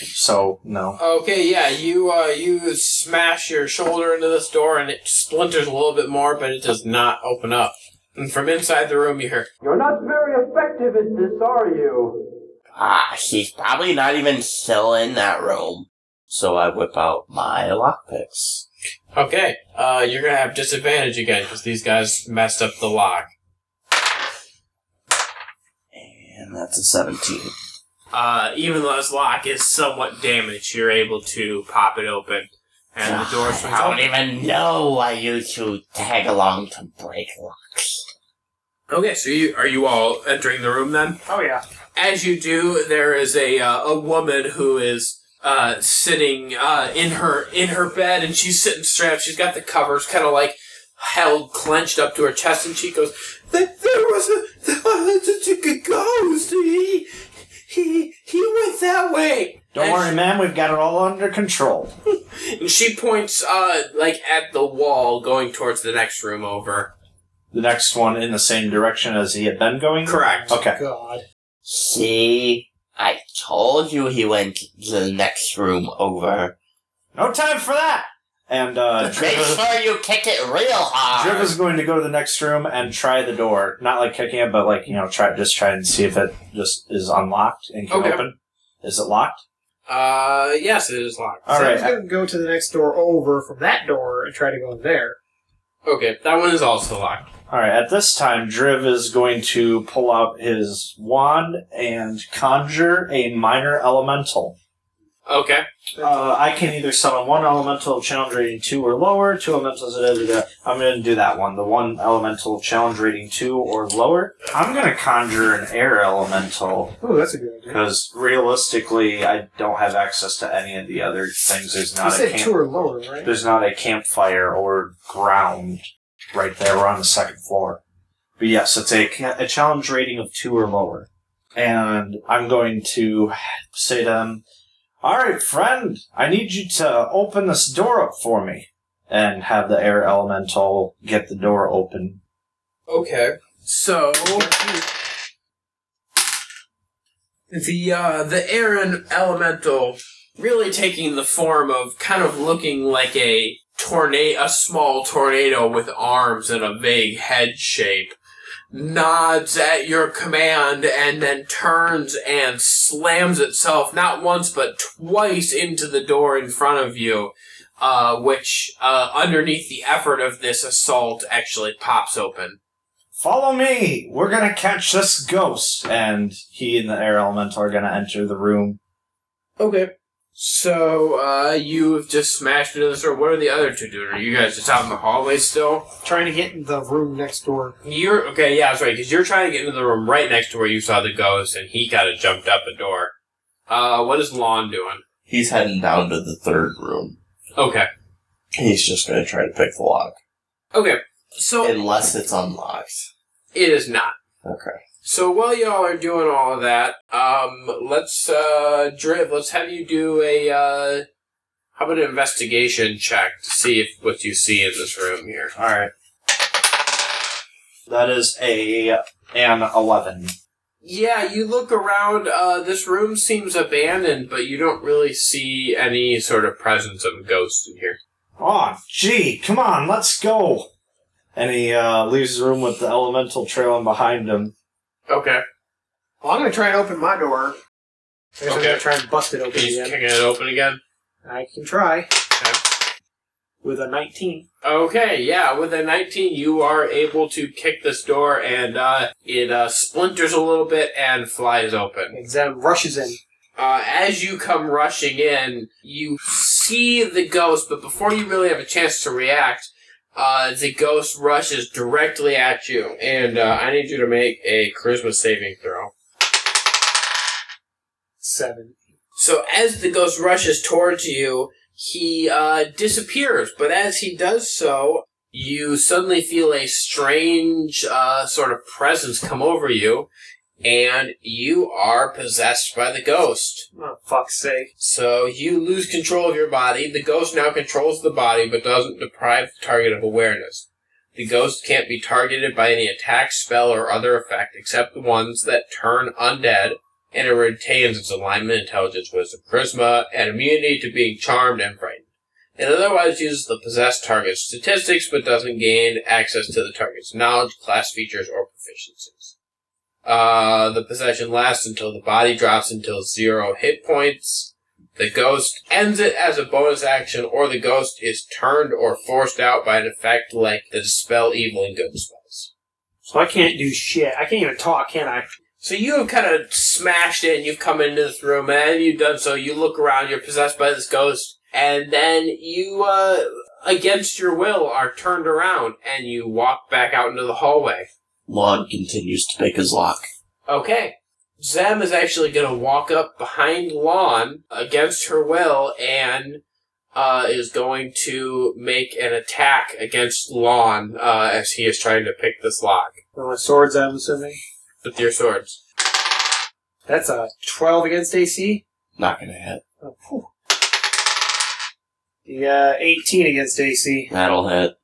So no. Okay, yeah, you uh, you smash your shoulder into this door and it splinters a little bit more, but it does not open up. And from inside the room, you hear, You're not very effective at this, are you? Ah, he's probably not even still in that room. So I whip out my lockpicks. "Okay, uh, you're gonna have disadvantage again because these guys messed up the lock." And that's a 17. Uh, even though this lock is somewhat damaged, you're able to pop it open, and the door swings I don't open. even know why you two tag along to break locks. Okay, so you are you all entering the room then? Oh yeah. As you do, there is a uh, a woman who is uh, sitting uh, in her in her bed, and she's sitting straight up. She's got the covers kind of like held clenched up to her chest, and she goes, "There, there was a, a ghost. He he he went that way." Don't And worry, ma'am. We've got it all under control. And she points uh like at the wall, going towards the next room over. The next one in the same direction as he had been going. Correct. Okay. God. See? I told you he went to the next room over. No time for that. And uh, Make Driv, sure you kick it real hard. Driv is going to go to the next room and try the door. Not like kicking it, but like you know, try just try and see if it just is unlocked and can Okay. open. Is it locked? Uh, yes, it is locked. All Zem's right. gonna go to the next door over from that door and try to go in there. Okay, that one is also locked. All right. At this time, Driv is going to pull out his wand and conjure a minor elemental. Okay. Uh, I can either summon one elemental challenge rating two or lower, two elementals. Da, da, da. I'm going to do that one. The one elemental challenge rating two or lower. I'm going to conjure an air elemental Oh, that's a good idea. because realistically, I don't have access to any of the other things. There's You not a said camp- two or lower, right? there's not a campfire or ground right there. We're on the second floor. But yes, it's a, ca- a challenge rating of two or lower. And I'm going to say to them, All right, friend, I need you to open this door up for me. And have the air elemental get the door open. Okay. So the uh, the air elemental really taking the form of kind of looking like a tornado, a small tornado with arms and a vague head shape, nods at your command and then turns and slams itself not once but twice into the door in front of you. Uh, which, uh, underneath the effort of this assault actually pops open. Follow me! We're gonna catch this ghost! And he and the air elemental are gonna enter the room. Okay. So, uh, you have just smashed into this door. What are the other two doing? Are you guys just out in the hallway still? Trying to get in the room next door. You're, okay, yeah, that's right, because you're trying to get into the room right next to where you saw the ghost, and he kind of jumped up a door. Uh, what is Lon doing? He's heading down to the third room. Okay. He's just going to try to pick the lock. Okay. So, Unless it's unlocked. it is not. Okay. So while y'all are doing all of that, um, let's, uh, Driv, let's have you do a, uh, how about an investigation check to see if what you see in this room here. Alright. That is a an eleven. Yeah, you look around, uh, this room seems abandoned, but you don't really see any sort of presence of a ghost in here. Oh, gee, come on, let's go. And he uh, leaves the room with the elemental trailing behind him. Okay. Well, I'm going to try and open my door. I guess I'm Okay. going to try and bust it open He's again. kicking it open again. I can try. Okay. With a 19. Okay, yeah, with a 19, you are able to kick this door and, uh, it, uh, splinters a little bit and flies open. And Zem rushes in. Uh, as you come rushing in, you see the ghost, but before you really have a chance to react, uh, the ghost rushes directly at you, and uh, I need you to make a charisma saving throw. Seven. So as the ghost rushes towards you, he uh, disappears, but as he does so, you suddenly feel a strange uh, sort of presence come over you, and you are possessed by the ghost. Oh, fuck's sake. So you lose control of your body. The ghost now controls the body, but doesn't deprive the target of awareness. The ghost can't be targeted by any attack, spell, or other effect except the ones that turn undead, and it retains its alignment, intelligence, wisdom, charisma, and immunity to being charmed and frightened. It otherwise uses the possessed target's statistics, but doesn't gain access to the target's knowledge, class features, or proficiencies. Uh, the possession lasts until the body drops until zero hit points. The ghost ends it as a bonus action, or the ghost is turned or forced out by an effect like the dispel evil and good spells. So I can't do shit. I can't even talk, can I? So you have kind of smashed in, you've come into this room, and you've done so, you look around, you're possessed by this ghost, and then you, uh, against your will, are turned around, and you walk back out into the hallway. Lon continues to pick his lock. Okay. Zem is actually going to walk up behind Lon against her will and uh, is going to make an attack against Lon uh, as he is trying to pick this lock With my swords, I'm assuming. with your swords. That's a 12 against AC. Not gonna hit. Oh, phew. The uh, 18 against AC. That'll hit.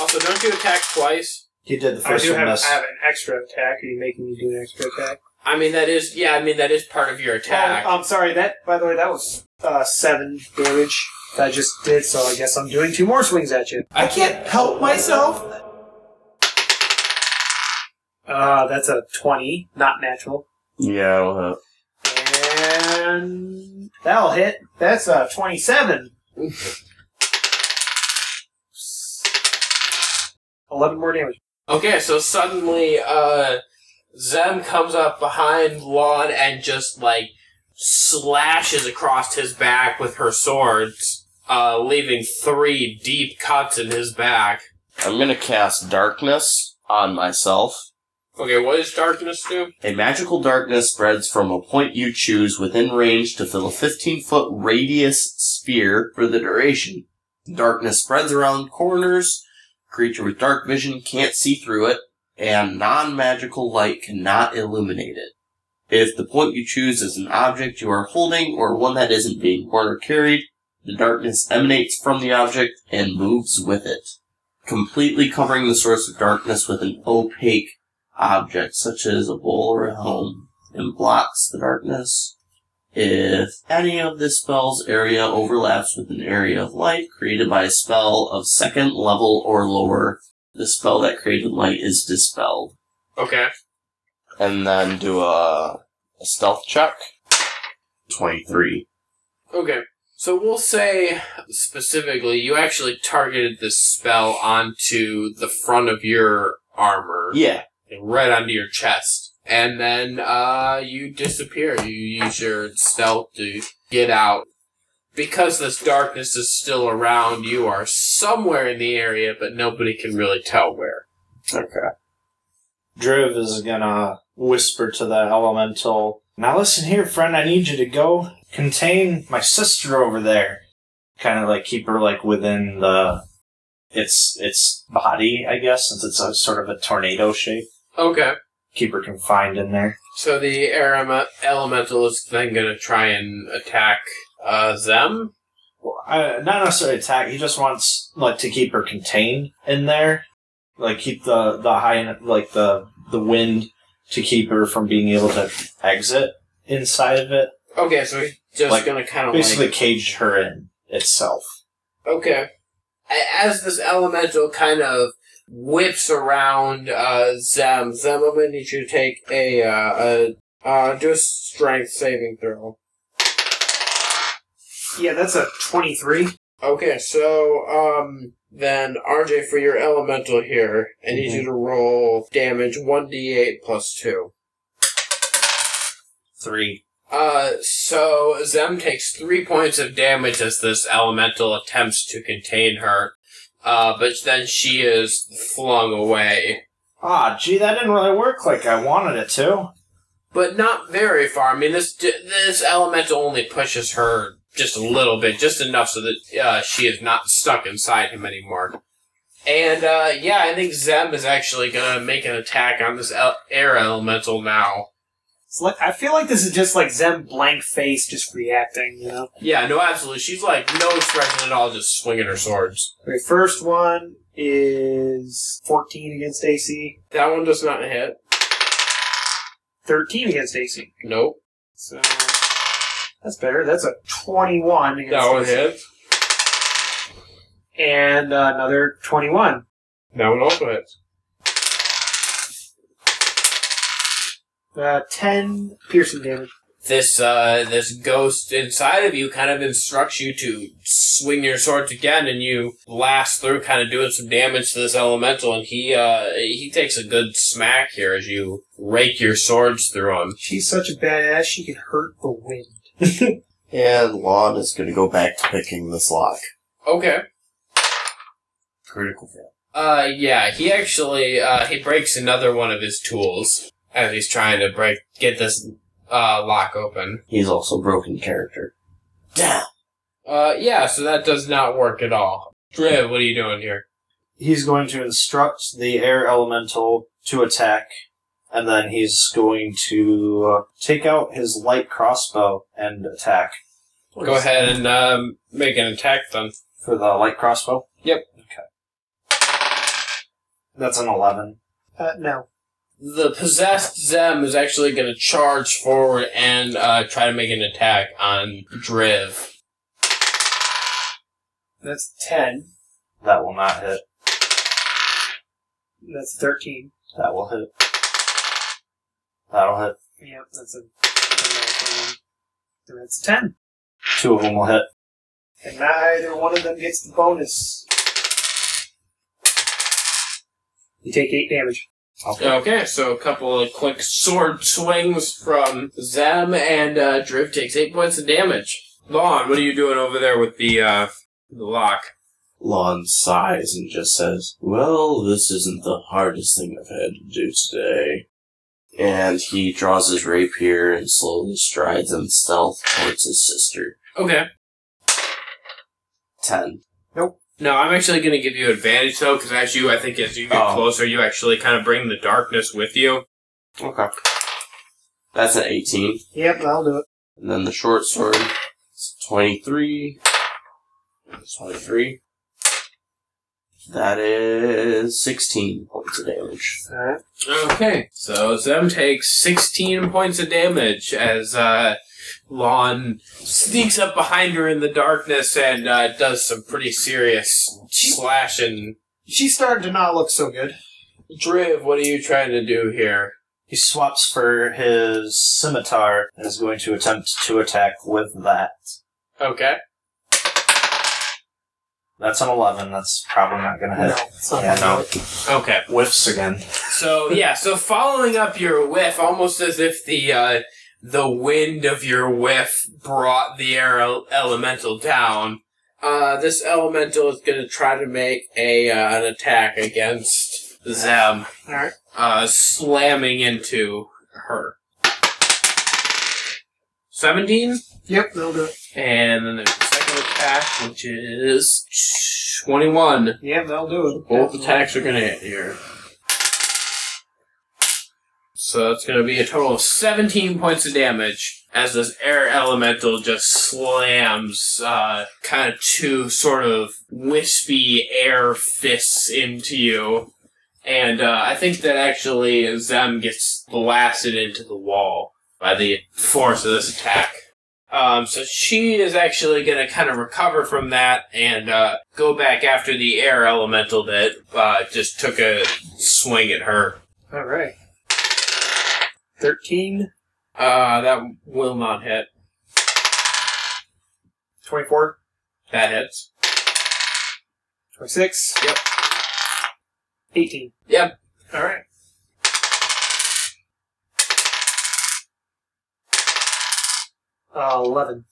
Also, don't you attack twice? He did the I first do one have, miss. I have an extra attack. Are you making me do an extra attack? I mean, that is, yeah, I mean, that is part of your attack. Oh, I'm sorry. That, by the way, that was uh, seven damage that I just did. So I guess I'm doing two more swings at you. I can't help myself. Uh, that's a 20, not natural. Yeah, it'll hit. And that'll hit. That's a 27. 11 more damage. Okay, so suddenly, uh, Zem comes up behind Lon and just, like, slashes across his back with her swords, uh, leaving three deep cuts in his back. I'm gonna cast darkness on myself. Okay, what does darkness do? A magical darkness spreads from a point you choose within range to fill a 15 foot radius sphere for the duration. Darkness spreads around corners. Creature with dark vision can't see through it, and non magical light cannot illuminate it. If the point you choose is an object you are holding or one that isn't being worn or carried, the darkness emanates from the object and moves with it, completely covering the source of darkness with an opaque object such as a bowl or a home and blocks the darkness. If any of this spell's area overlaps with an area of light created by a spell of second level or lower, the spell that created light is dispelled. Okay. And then do a, a stealth check. 23. Okay. So we'll say specifically, you actually targeted this spell onto the front of your armor. Yeah. And right onto your chest. And then uh, you disappear. You use your stealth to get out. Because this darkness is still around, you are somewhere in the area, but nobody can really tell where. Okay. Driv is gonna whisper to the elemental. Now listen here, friend. I need you to go contain my sister over there. Kind of like keep her like within the its its body, I guess, since it's a sort of a tornado shape. Okay. Keep her confined in there. So the air ele- elemental is then going to try and attack uh, them. Well, uh, not necessarily attack. He just wants like to keep her contained in there, like keep the the high like the the wind to keep her from being able to exit inside of it. Okay, so he's just Like, going to kind of Basically, like cage her in itself. Okay. As this elemental kind of whips around uh, Zem, Zem, I'm gonna need you to take a, uh, a uh, do a strength saving throw. Yeah, that's a 23. Okay, so, um, then RJ, for your elemental here, I need you to roll damage 1d8 plus 2. Three. Uh, so Zem takes three points of damage as this elemental attempts to contain her. Uh, but then she is flung away. Ah, gee, that didn't really work like I wanted it to. But not very far. I mean, this this elemental only pushes her just a little bit, just enough so that uh, she is not stuck inside him anymore. And uh, yeah, I think Zem is actually gonna make an attack on this el- air elemental now. It's like, I feel like this is just like Zem blank face just reacting, you know? Yeah, no, absolutely. She's like no expression at all, just swinging her swords. Okay, first one is 14 against AC, That one does not hit. 13 against AC. Nope. So that's better. That's a 21 against That one AC. hits. And uh, another 21. That one also hits. Uh, 10 piercing damage. This uh, this ghost inside of you kind of instructs you to swing your swords again, and you blast through, kind of doing some damage to this elemental. And he uh, he takes a good smack here as you rake your swords through him. She's such a badass, she can hurt the wind. And Lon is gonna go back to picking this lock. Okay. Critical fail. Uh, yeah, he actually uh, he breaks another one of his tools as he's trying to break get this uh, lock open. He's also broken character. Damn! Uh, yeah, so that does not work at all. Driv, what are you doing here? He's going to instruct the air elemental to attack, and then he's going to uh, take out his light crossbow and attack. Go ahead and um, make an attack then. For the light crossbow? Yep. Okay. That's an 11. Uh, no. The possessed Zem is actually going to charge forward and uh, try to make an attack on Driv. That's 10. That will not hit. That's 13. That will hit. That'll hit. Yep, that's a. And that's a 10. Two of them will hit. And neither one of them gets the bonus. You take eight damage. Okay, so a couple of quick sword swings from Zem, and uh, Driv takes eight points of damage. Lon, what are you doing over there with the uh, the lock? Lon sighs and just says, Well, this isn't the hardest thing I've had to do today. And he draws his rapier and slowly strides in stealth towards his sister. Okay. Ten. No, I'm actually going to give you an advantage though, because as you, I think, as you get Oh. closer, you actually kind of bring the darkness with you. Okay. That's an 18. Yep, that'll do it. And then the short sword is 23. 23. That is 16 points of damage. Alright. Okay, so Zem takes 16 points of damage as uh, Lon sneaks up behind her in the darkness and uh, does some pretty serious slashing. She's starting to not look so good. Driv, what are you trying to do here? He swaps for his scimitar and is going to attempt to attack with that. Okay. That's an 11. That's probably not going to No, hit. it's not Yeah, no. Okay. Whiffs again. So yeah, so following up your whiff, almost as if the uh, the wind of your whiff brought the air el- elemental down. Uh, this elemental is going to try to make a uh, an attack against Zem, Alright. uh, slamming into her. Seventeen, Yep, that'll do it. and then there's the second attack, which is twenty-one. Yep, that'll do it. Both attacks are going to hit here. So that's going to be a total of 17 points of damage as this air elemental just slams uh, kind of two sort of wispy air fists into you. And uh, I think that actually Zem gets blasted into the wall by the force of this attack. Um, so she is actually going to kind of recover from that and uh, go back after the air elemental that uh, just took a swing at her. Alright. 13, Uh, that will not hit. 24, That hits. 26. Yep. 18. Yep. Alright. Uh, 11.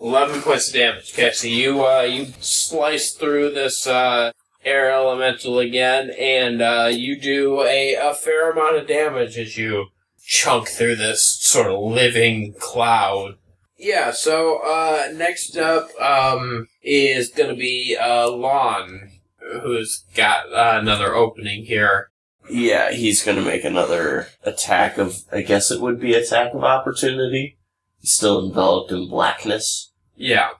11 points of damage. Okay, so you, uh, you slice through this, uh, air elemental again, and, uh, you do a, a fair amount of damage as you chunk through this sort of living cloud. Yeah, so, uh, next up, um, is gonna be, uh, Lon, who's got uh, another opening here. Yeah, he's gonna make another attack of, I guess it would be attack of opportunity. He's still enveloped in blackness. Yeah.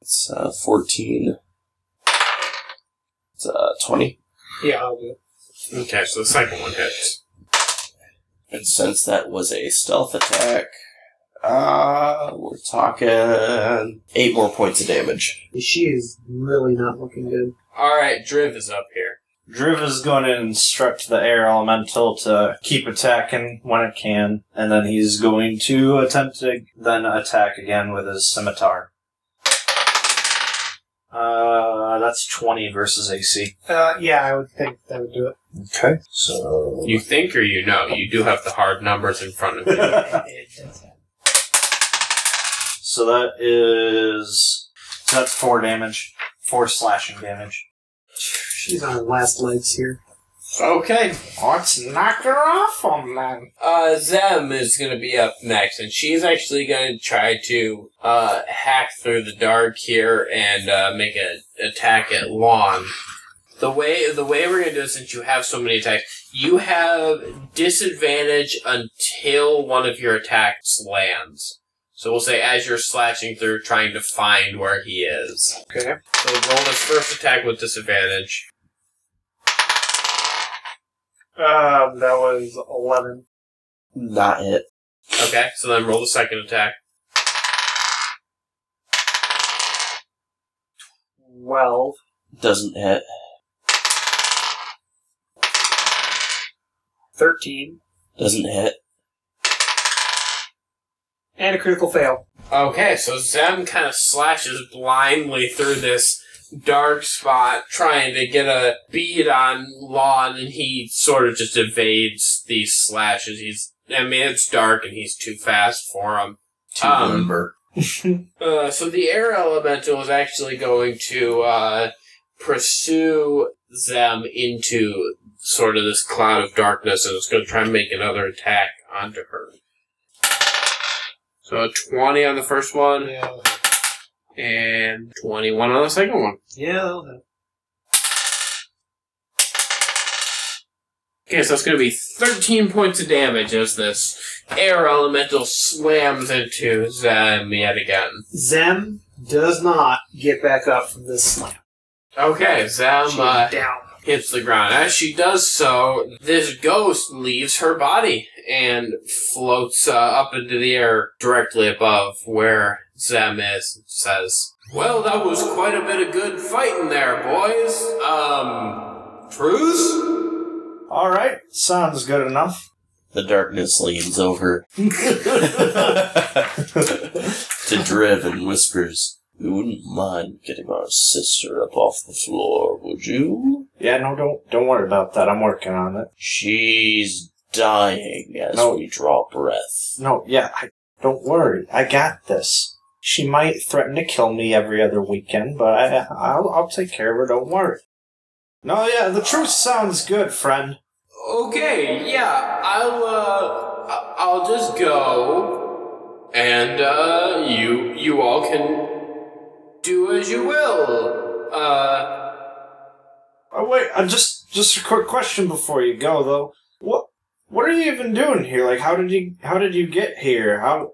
It's, uh, 14. It's, uh, 20. Yeah, I'll do. Okay, so the second one hits. And since that was a stealth attack, uh, we're talking eight more points of damage. She is really not looking good. Alright, Driv is up here. Driv is going to instruct the air elemental to keep attacking when it can, and then he's going to attempt to then attack again with his scimitar. Uh, that's 20 versus AC. Uh, yeah, I would think that would do it. Okay. So. You think or you know? You do have the hard numbers in front of you. so that is. So that's 4 damage. 4 slashing damage. She's on her last legs here. Okay. Let's knock her off on. Uh, Zem is gonna be up next, and she's actually gonna try to, uh, hack through the dark here and, uh, make an attack at Lon. The way, the way we're gonna do it, since you have so many attacks, you have disadvantage until one of your attacks lands. So we'll say as you're slashing through, trying to find where he is. Okay. So roll this first attack with disadvantage. Um, that was 11. Not it. Okay, so then roll the second attack. 12. Doesn't hit. 13. Doesn't hit. And a critical fail. Okay, so Zem kind of slashes blindly through this dark spot trying to get a bead on Lon, and he sort of just evades these slashes. He's, I mean, it's dark and he's too fast for him. Too Um, limber. Uh, so the air elemental is actually going to uh, pursue them into sort of this cloud of darkness, and it's going to try and make another attack onto her. So a twenty on the first one, Yeah. And twenty-one on the second one. Yeah. that'll. Okay, so it's going to be thirteen points of damage as this air elemental slams into Zem yet again. Zem does not get back up from this slam. Okay, Zem. She's Uh, down. hits the ground. As she does so, this ghost leaves her body and floats uh, up into the air directly above where Zem is. Says, "Well, that was quite a bit of good fighting there, boys. Um, truce." All right, sounds good enough. The darkness leans over to Driv and whispers, You wouldn't mind getting our sister up off the floor, would you? Yeah, no, don't don't worry about that. I'm working on it. She's dying as No. we draw breath. No, yeah, I, don't worry. I got this. She might threaten to kill me every other weekend, but I, I'll, I'll take care of her. Don't worry. No, yeah, the truth sounds good, friend. Okay, yeah, I'll uh, I- I'll just go, and uh, you you all can do as you will. Uh, Oh wait, uh, just just a quick question before you go, though. What what are you even doing here? Like, how did you how did you get here? How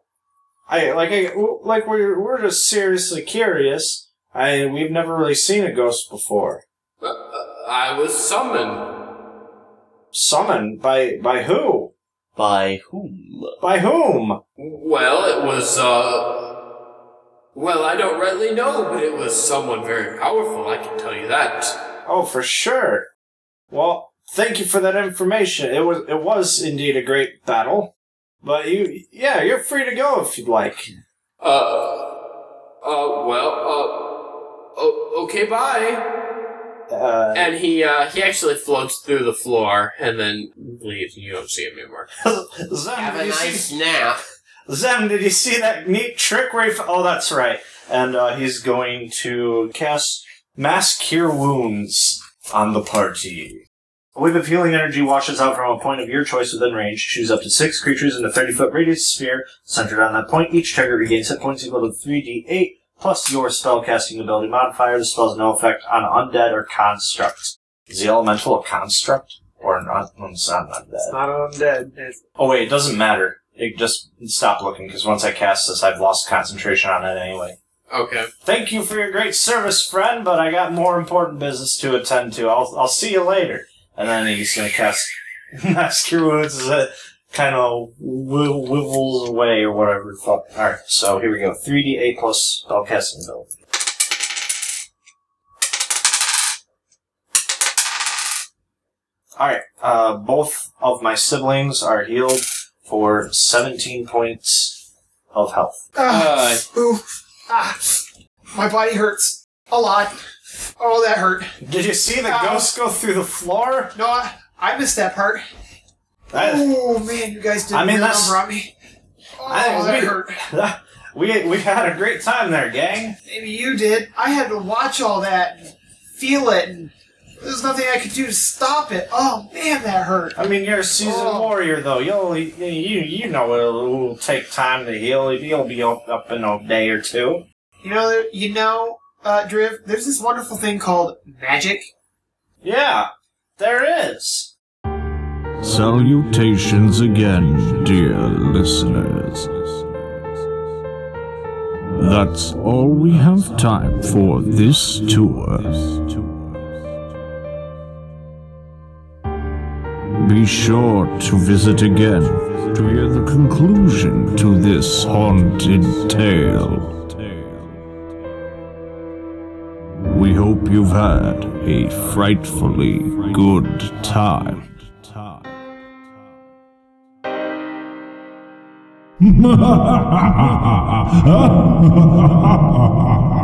I like I like we're we're just seriously curious. I we've never really seen a ghost before. uh, I was summoned. Summoned by by who? By whom? By whom? Well, it was, uh. Well, I don't really know, but it was someone very powerful, I can tell you that. Oh, for sure. Well, thank you for that information. It was it was indeed a great battle. But you, yeah, you're free to go if you'd like. Uh. Uh, well, uh. Oh, okay, bye. Uh, And he, uh, he actually floats through the floor and then leaves, and you don't see him anymore. Zem, Have a nice see, nap. Zem, did you see that neat trick where he? f- Oh, that's right. And uh, he's going to cast Mass Cure Wounds on the party. A wave of healing energy washes out from a point of your choice within range. Choose up to six creatures in a 30 foot radius sphere centered on that point. Each target regains hit points equal to 3d8 plus your spellcasting ability modifier. The spell has no effect on undead or constructs. Is the elemental a construct? Or not? It's not undead. It's not undead. It's, Oh wait, it doesn't matter. It just stop looking because once I cast this, I've lost concentration on it anyway. Okay. Thank you for your great service, friend, but I got more important business to attend to. I'll I'll see you later. And then he's gonna cast Mass Cure Wounds as it kind of wi- wivels away or whatever. Fuck. All right, so here we go. Three D eight plus spellcasting ability. All right, uh, both of my siblings are healed for 17 points of health. ah, ooh, ah, my body hurts a lot. Oh, that hurt. Did you see the uh, Ow. ghost go through the floor? No, I, I missed that part. That- Oh man, you guys did I a mean, real that's- number on me. Oh, I- that we- hurt. we we had a great time there, gang. Maybe you did. I had to watch all that, and feel it, and there's nothing I could do to stop it. Oh man, that hurt. I mean, you're a seasoned Oh. warrior, though. You'll you you know it'll, it'll take time to heal. You'll be up, up in a day or two. You know, you know, uh, Driv. There's this wonderful thing called magic. Yeah, there is. Salutations again, dear listeners. That's all we have time for this tour. Be sure to visit again to hear the conclusion to this haunted tale. We hope you've had a frightfully good time.